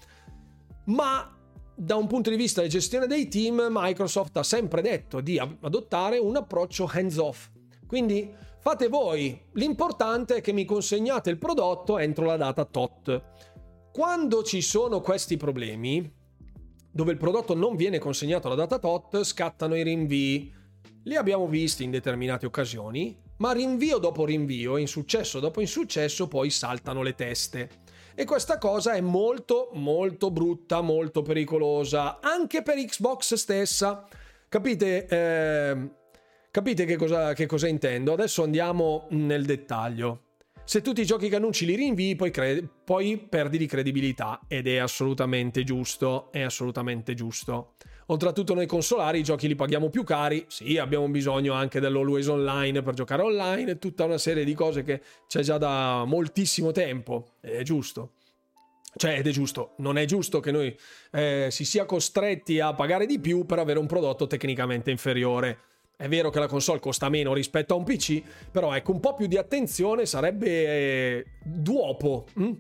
ma da un punto di vista di gestione dei team Microsoft ha sempre detto di adottare un approccio hands off. Quindi fate voi, l'importante è che mi consegnate il prodotto entro la data tot. Quando ci sono questi problemi, dove il prodotto non viene consegnato alla data tot, scattano i rinvii. Li abbiamo visti in determinate occasioni, ma rinvio dopo rinvio, insuccesso dopo insuccesso, poi saltano le teste. E questa cosa è molto, molto brutta, molto pericolosa, anche per Xbox stessa. Capite? Eh, capite che cosa, che cosa intendo? Adesso andiamo nel dettaglio se tutti i giochi che annunci li rinvii, poi, cre- poi perdi di credibilità. Ed è assolutamente giusto. È assolutamente giusto. Oltretutto noi consolari i giochi li paghiamo più cari, sì abbiamo bisogno anche dell'always online per giocare online tutta una serie di cose che c'è già da moltissimo tempo, è giusto. Cioè, ed è giusto, non è giusto che noi eh, si sia costretti a pagare di più per avere un prodotto tecnicamente inferiore. È vero che la console costa meno rispetto a un PC, però ecco, un po' più di attenzione sarebbe eh, duopo. Hm?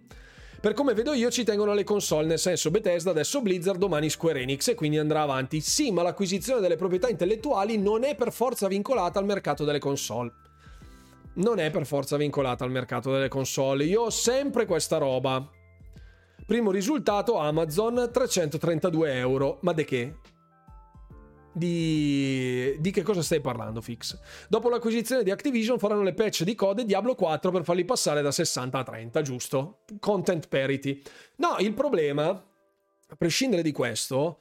Per come vedo io ci tengono le console, nel senso Bethesda, adesso Blizzard, domani Square Enix e quindi andrà avanti. Sì, ma l'acquisizione delle proprietà intellettuali non è per forza vincolata al mercato delle console. Non è per forza vincolata al mercato delle console. Io ho sempre questa roba. Primo risultato Amazon 332 euro. Ma de che? Di... di, che cosa stai parlando, Fix? Dopo l'acquisizione di Activision faranno le patch di code Diablo 4 per farli passare da 60 a 30, giusto? Content parity. No, il problema, a prescindere di questo...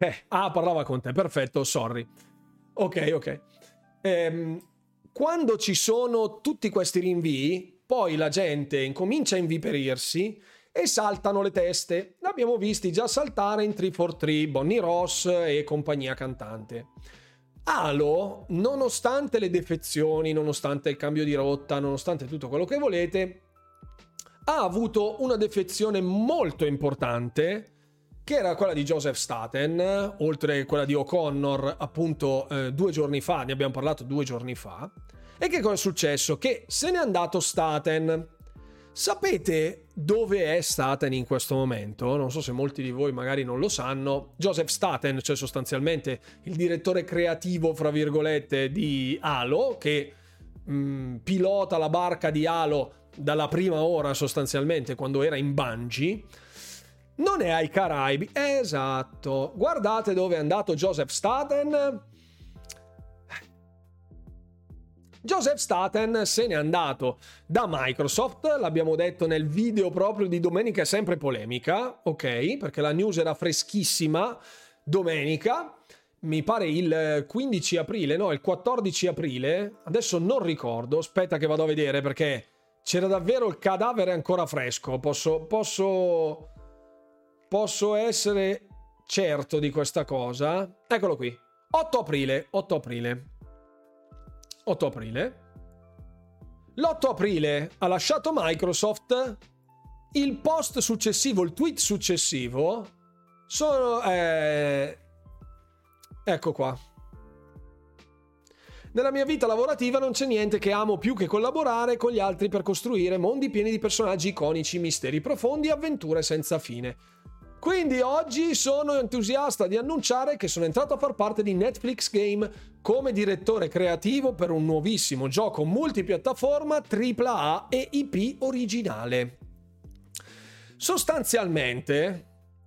Eh, ah, parlava con te, perfetto, sorry. Ok, ok. Ehm, quando ci sono tutti questi rinvii, poi la gente incomincia a inviperirsi e saltano le teste. L'abbiamo visti già saltare in 343, Bonnie Ross e compagnia cantante. Halo, nonostante le defezioni, nonostante il cambio di rotta, nonostante tutto quello che volete, ha avuto una defezione molto importante che era quella di Joseph Staten, oltre a quella di O'Connor appunto eh, due giorni fa, ne abbiamo parlato due giorni fa. E che cosa è successo? Che se n'è andato Staten Sapete dove è Staten in questo momento? Non so se molti di voi magari non lo sanno. Joseph Staten, cioè sostanzialmente il direttore creativo, fra virgolette, di Halo, che mh, mm, pilota la barca di Halo dalla prima ora sostanzialmente, quando era in Bungie, non è ai Caraibi. Esatto. Guardate dove è andato Joseph Staten Joseph Staten se n'è andato da Microsoft, l'abbiamo detto nel video proprio di domenica, è sempre polemica, ok? Perché la news era freschissima domenica, mi pare il 15 aprile, no, il 14 aprile, adesso non ricordo, aspetta che vado a vedere perché c'era davvero il cadavere ancora fresco, posso, posso, posso essere certo di questa cosa. Eccolo qui, 8 aprile, 8 aprile. 8 aprile. L'8 aprile ha lasciato Microsoft. Il post successivo, il tweet successivo, sono... Eh... Ecco qua. Nella mia vita lavorativa non c'è niente che amo più che collaborare con gli altri per costruire mondi pieni di personaggi iconici, misteri profondi e avventure senza fine. Quindi oggi sono entusiasta di annunciare che sono entrato a far parte di Netflix Game come direttore creativo per un nuovissimo gioco multipiattaforma AAA e IP originale. Sostanzialmente,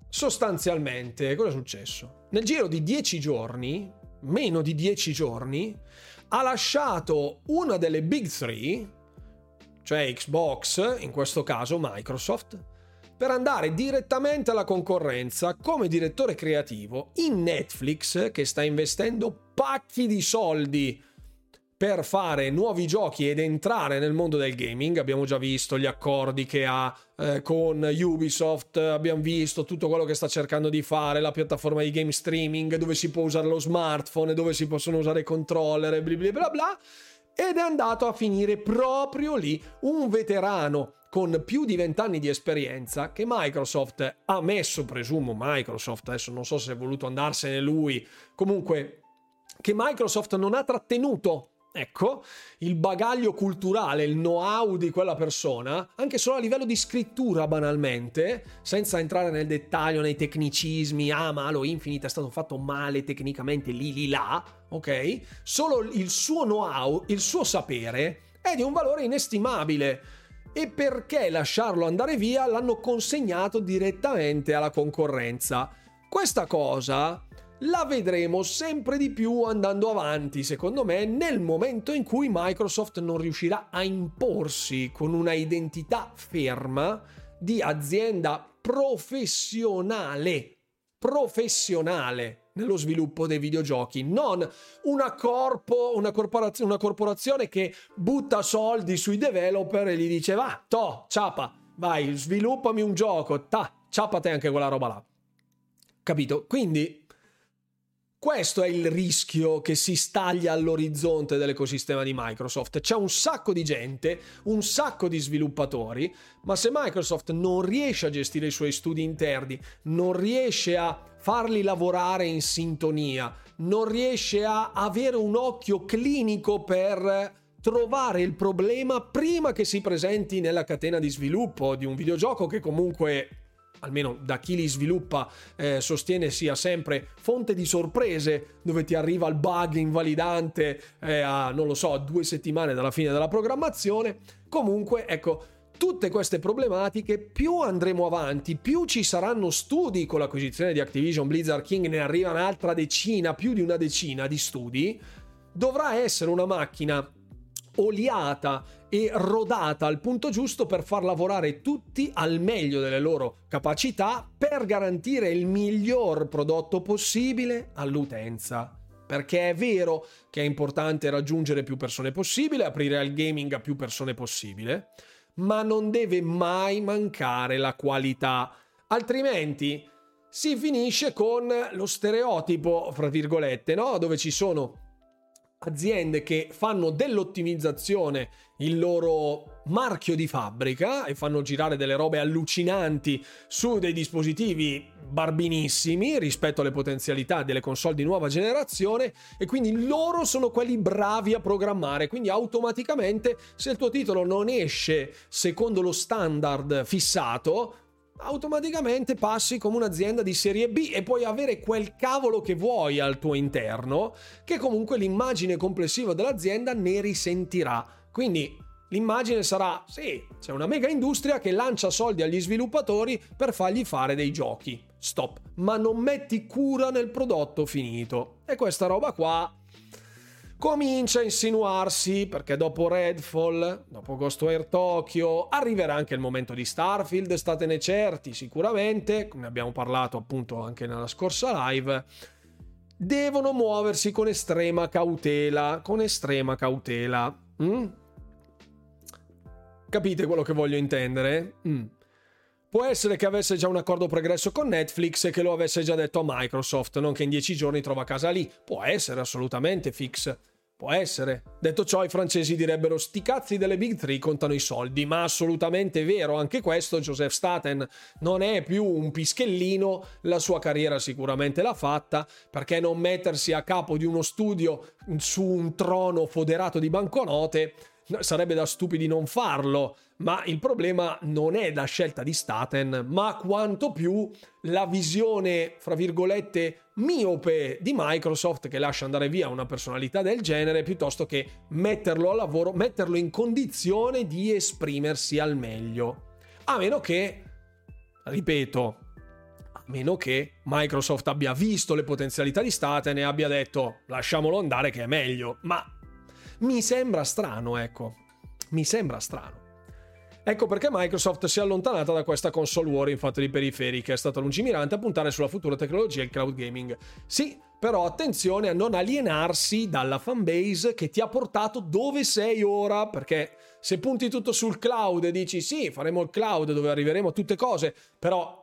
sostanzialmente, cosa è successo? Nel giro di 10 giorni, meno di 10 giorni, ha lasciato una delle big three, cioè Xbox, in questo caso Microsoft, per andare direttamente alla concorrenza come direttore creativo in Netflix che sta investendo pacchi di soldi per fare nuovi giochi ed entrare nel mondo del gaming. Abbiamo già visto gli accordi che ha eh, con Ubisoft, abbiamo visto tutto quello che sta cercando di fare, la piattaforma di game streaming dove si può usare lo smartphone, dove si possono usare i controller bla bla bla bla. Ed è andato a finire proprio lì un veterano con più di vent'anni di esperienza che Microsoft ha messo, presumo Microsoft, adesso non so se è voluto andarsene lui, comunque che Microsoft non ha trattenuto Ecco, il bagaglio culturale, il know-how di quella persona, anche solo a livello di scrittura banalmente, senza entrare nel dettaglio, nei tecnicismi, ah ma Halo Infinite è stato fatto male tecnicamente lì lì là, ok? Solo il suo know-how, il suo sapere è di un valore inestimabile e perché lasciarlo andare via l'hanno consegnato direttamente alla concorrenza. Questa cosa la vedremo sempre di più andando avanti, secondo me, nel momento in cui Microsoft non riuscirà a imporsi con una identità ferma di azienda professionale. Professionale nello sviluppo dei videogiochi, non una, corpo, una, corporazio, una corporazione che butta soldi sui developer e gli dice va, to, ciapa, vai, sviluppami un gioco, ta, ciapate anche quella roba là. Capito? Quindi questo è il rischio che si staglia all'orizzonte dell'ecosistema di Microsoft. C'è un sacco di gente, un sacco di sviluppatori, ma se Microsoft non riesce a gestire i suoi studi interni, non riesce a farli lavorare in sintonia, non riesce a avere un occhio clinico per trovare il problema prima che si presenti nella catena di sviluppo di un videogioco che comunque almeno da chi li sviluppa, eh, sostiene sia sempre fonte di sorprese, dove ti arriva il bug invalidante eh, a, non lo so, due settimane dalla fine della programmazione. Comunque, ecco, tutte queste problematiche, più andremo avanti, più ci saranno studi. Con l'acquisizione di Activision Blizzard King, ne arriva un'altra decina, più di una decina di studi, dovrà essere una macchina oliata e rodata al punto giusto per far lavorare tutti al meglio delle loro capacità per garantire il miglior prodotto possibile all'utenza. Perché è vero che è importante raggiungere più persone possibile, aprire al gaming a più persone possibile, ma non deve mai mancare la qualità, altrimenti si finisce con lo stereotipo, fra virgolette, no? Dove ci sono aziende che fanno dell'ottimizzazione il loro marchio di fabbrica e fanno girare delle robe allucinanti su dei dispositivi barbinissimi rispetto alle potenzialità delle console di nuova generazione e quindi loro sono quelli bravi a programmare quindi automaticamente se il tuo titolo non esce secondo lo standard fissato automaticamente passi come un'azienda di serie B e puoi avere quel cavolo che vuoi al tuo interno, che comunque l'immagine complessiva dell'azienda ne risentirà. Quindi l'immagine sarà, sì, c'è una mega industria che lancia soldi agli sviluppatori per fargli fare dei giochi. Stop. Ma non metti cura nel prodotto finito. E questa roba qua comincia a insinuarsi perché dopo Redfall, dopo Ghostwire Tokyo, arriverà anche il momento di Starfield, statene certi sicuramente, come abbiamo parlato appunto anche nella scorsa live, devono muoversi con estrema cautela, con estrema cautela. Mm? Capite quello che voglio intendere? Mm. Può essere che avesse già un accordo pregresso con Netflix e che lo avesse già detto a Microsoft, non che in dieci giorni trova casa lì. Può essere assolutamente fix. Può essere. Detto ciò, i francesi direbbero sti cazzi delle Big Three contano i soldi, ma assolutamente vero anche questo, Joseph Staten non è più un pischellino, la sua carriera sicuramente l'ha fatta, perché non mettersi a capo di uno studio su un trono foderato di banconote sarebbe da stupidi non farlo, ma il problema non è la scelta di Staten, ma quanto più la visione, fra virgolette, miope di Microsoft che lascia andare via una personalità del genere piuttosto che metterlo a lavoro, metterlo in condizione di esprimersi al meglio. A meno che, ripeto, a meno che Microsoft abbia visto le potenzialità di Staten e abbia detto lasciamolo andare che è meglio, ma mi sembra strano, ecco. Mi sembra strano. Ecco perché Microsoft si è allontanata da questa console war in fatto di periferiche, è stata lungimirante a puntare sulla futura tecnologia e il cloud gaming. Sì, però attenzione a non alienarsi dalla fanbase che ti ha portato dove sei ora, perché se punti tutto sul cloud e dici sì, faremo il cloud dove arriveremo a tutte cose, però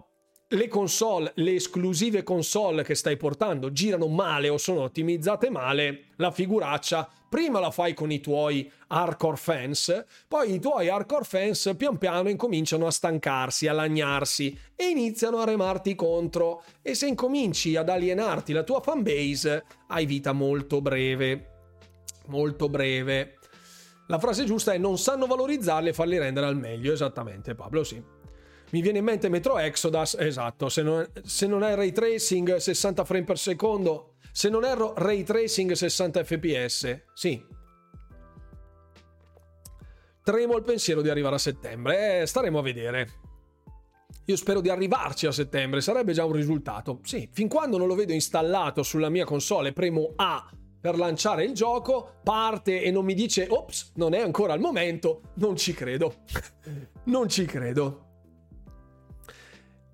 le console, le esclusive console che stai portando girano male o sono ottimizzate male, la figuraccia prima la fai con i tuoi hardcore fans, poi i tuoi hardcore fans pian piano incominciano a stancarsi, a lagnarsi e iniziano a remarti contro. E se incominci ad alienarti la tua fanbase, hai vita molto breve. Molto breve. La frase giusta è non sanno valorizzarli e farli rendere al meglio, esattamente Pablo, sì. Mi viene in mente Metro Exodus, esatto, se non, se non hai ray tracing 60 frame per secondo, se non erro ray tracing 60 fps, sì. Tremo il pensiero di arrivare a settembre, eh, staremo a vedere. Io spero di arrivarci a settembre, sarebbe già un risultato. Sì, fin quando non lo vedo installato sulla mia console, premo A per lanciare il gioco, parte e non mi dice ops, non è ancora il momento, non ci credo. *laughs* non ci credo.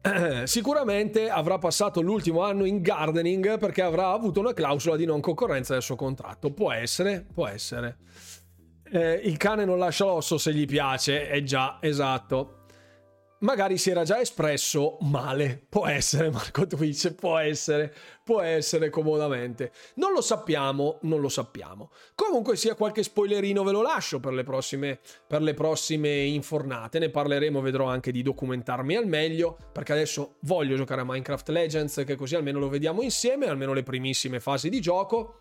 *clears throat* sicuramente avrà passato l'ultimo anno in gardening perché avrà avuto una clausola di non concorrenza del suo contratto. Può essere, può essere. Eh, il cane non lascia l'osso se gli piace, è già, esatto magari si era già espresso male. Può essere, Marco Twitch, può essere, può essere comodamente. Non lo sappiamo, non lo sappiamo. Comunque sia qualche spoilerino ve lo lascio per le prossime, per le prossime infornate. Ne parleremo, vedrò anche di documentarmi al meglio, perché adesso voglio giocare a Minecraft Legends, che così almeno lo vediamo insieme, almeno le primissime fasi di gioco.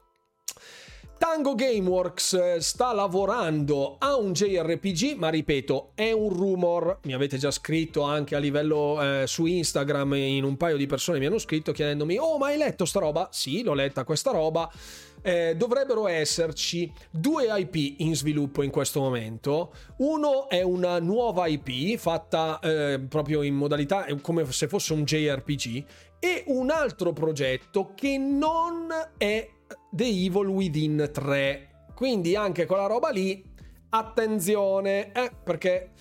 Tango Gameworks eh, sta lavorando a un JRPG, ma ripeto, è un rumor. Mi avete già scritto anche a livello eh, su Instagram, in un paio di persone mi hanno scritto chiedendomi: Oh, ma hai letto sta roba? Sì, l'ho letta questa roba. Eh, dovrebbero esserci due IP in sviluppo in questo momento. Uno è una nuova IP fatta eh, proprio in modalità come se fosse un JRPG e un altro progetto che non è The Evil Within 3. Quindi anche quella roba lì, attenzione, eh, perché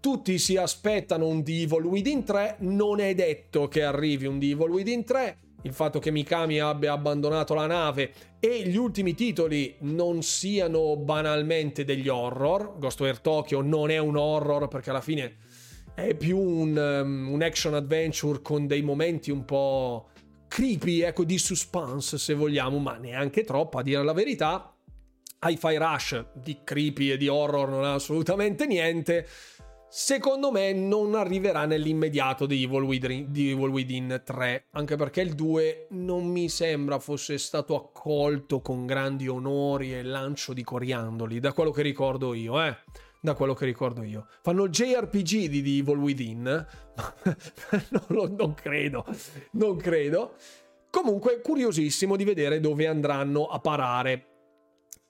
tutti si aspettano un The Evil Within 3, non è detto che arrivi un The Evil Within 3, il fatto che Mikami abbia abbandonato la nave e gli ultimi titoli non siano banalmente degli horror. Ghostwire Tokyo non è un horror perché alla fine è più un, um, un action adventure con dei momenti un po' creepy, ecco, di suspense se vogliamo, ma neanche troppo a dire la verità. Hi-Fi Rush di creepy e di horror non ha assolutamente niente. Secondo me non arriverà nell'immediato di Evil, Within, di Evil Within 3, anche perché il 2 non mi sembra fosse stato accolto con grandi onori e lancio di coriandoli, da quello che ricordo io, eh. Da quello che ricordo io. Fanno JRPG di, di Evil Within, *laughs* non, non credo, non credo. Comunque, curiosissimo di vedere dove andranno a parare.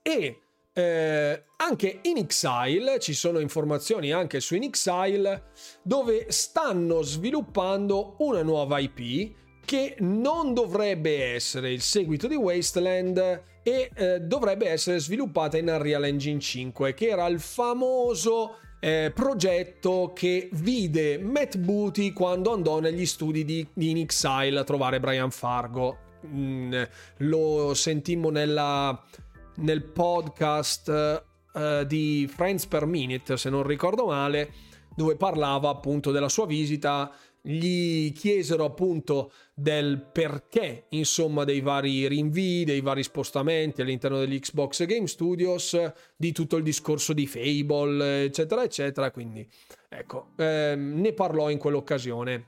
E eh, anche in Exile, ci sono informazioni anche su In Exile, dove stanno sviluppando una nuova IP che non dovrebbe essere il seguito di Wasteland e eh, dovrebbe essere sviluppata in Unreal Engine 5, che era il famoso eh, progetto che vide Matt Booty quando andò negli studi di, di In Exile a trovare Brian Fargo. Mm, lo sentimmo nella nel podcast uh, di Friends per Minute, se non ricordo male, dove parlava appunto della sua visita. Gli chiesero appunto del perché, insomma, dei vari rinvii, dei vari spostamenti all'interno degli Xbox Game Studios, di tutto il discorso di Fable, eccetera, eccetera. Quindi, ecco, ehm, ne parlò in quell'occasione.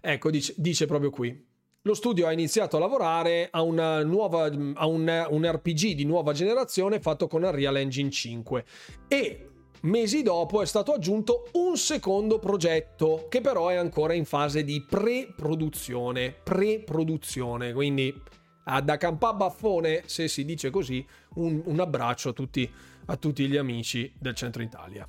Ecco, dice, dice proprio qui lo studio ha iniziato a lavorare a, nuova, a un, un, RPG di nuova generazione fatto con Unreal Engine 5 e mesi dopo è stato aggiunto un secondo progetto che però è ancora in fase di pre-produzione, pre-produzione, quindi da Campà Baffone, se si dice così, un, un abbraccio a tutti, a tutti gli amici del centro Italia.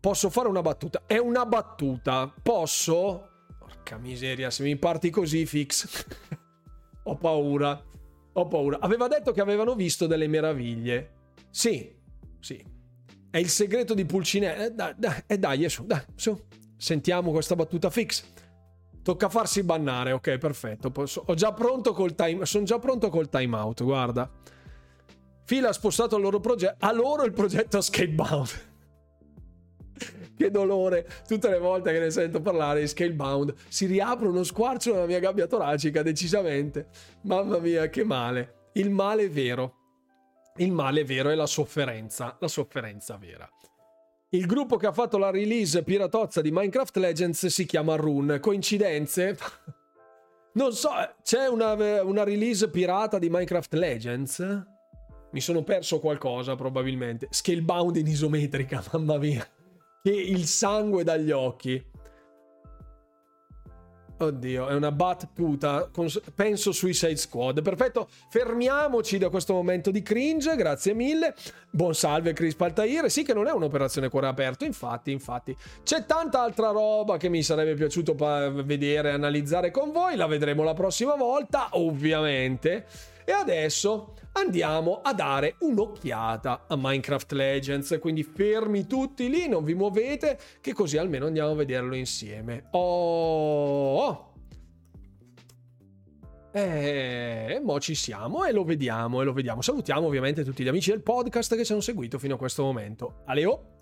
Posso fare una battuta? È una battuta. Posso? Porca miseria, se mi parti così, fix. *laughs* Ho paura. Ho paura. Aveva detto che avevano visto delle meraviglie. Sì, sì. È il segreto di Pulcinella. Eh, dai, dai, eh, dai, su, dai, su. Sentiamo questa battuta fix. Tocca farsi bannare, ok, perfetto. Posso, ho già pronto col time, sono già pronto col timeout, guarda. Fila ha spostato il loro progetto. A loro il progetto Skatebound *laughs* che dolore tutte le volte che ne sento parlare di Scalebound. Si riapre uno squarcio nella mia gabbia toracica, decisamente. Mamma mia, che male. Il male vero. Il male vero è la sofferenza, la sofferenza vera. Il gruppo che ha fatto la release piratozza di Minecraft Legends si chiama Rune. Coincidenze? *laughs* Non so, c'è una, una release pirata di Minecraft Legends? Mi sono perso qualcosa probabilmente. Scalebound in isometrica, *laughs* mamma mia che il sangue dagli occhi. Oddio, è una battuta. Penso Suicide Squad. Perfetto, fermiamoci da questo momento di cringe. Grazie mille. Buon salve, Chris Paltair. Sì, che non è un'operazione cuore aperto. Infatti, infatti, c'è tanta altra roba che mi sarebbe piaciuto vedere e analizzare con voi. La vedremo la prossima volta, ovviamente. E adesso andiamo a dare un'occhiata a Minecraft Legends. Quindi fermi tutti lì, non vi muovete, che così almeno andiamo a vederlo insieme. Oh! E mo ci siamo e lo vediamo e lo vediamo. Salutiamo ovviamente tutti gli amici del podcast che ci hanno seguito fino a questo momento. Aleo!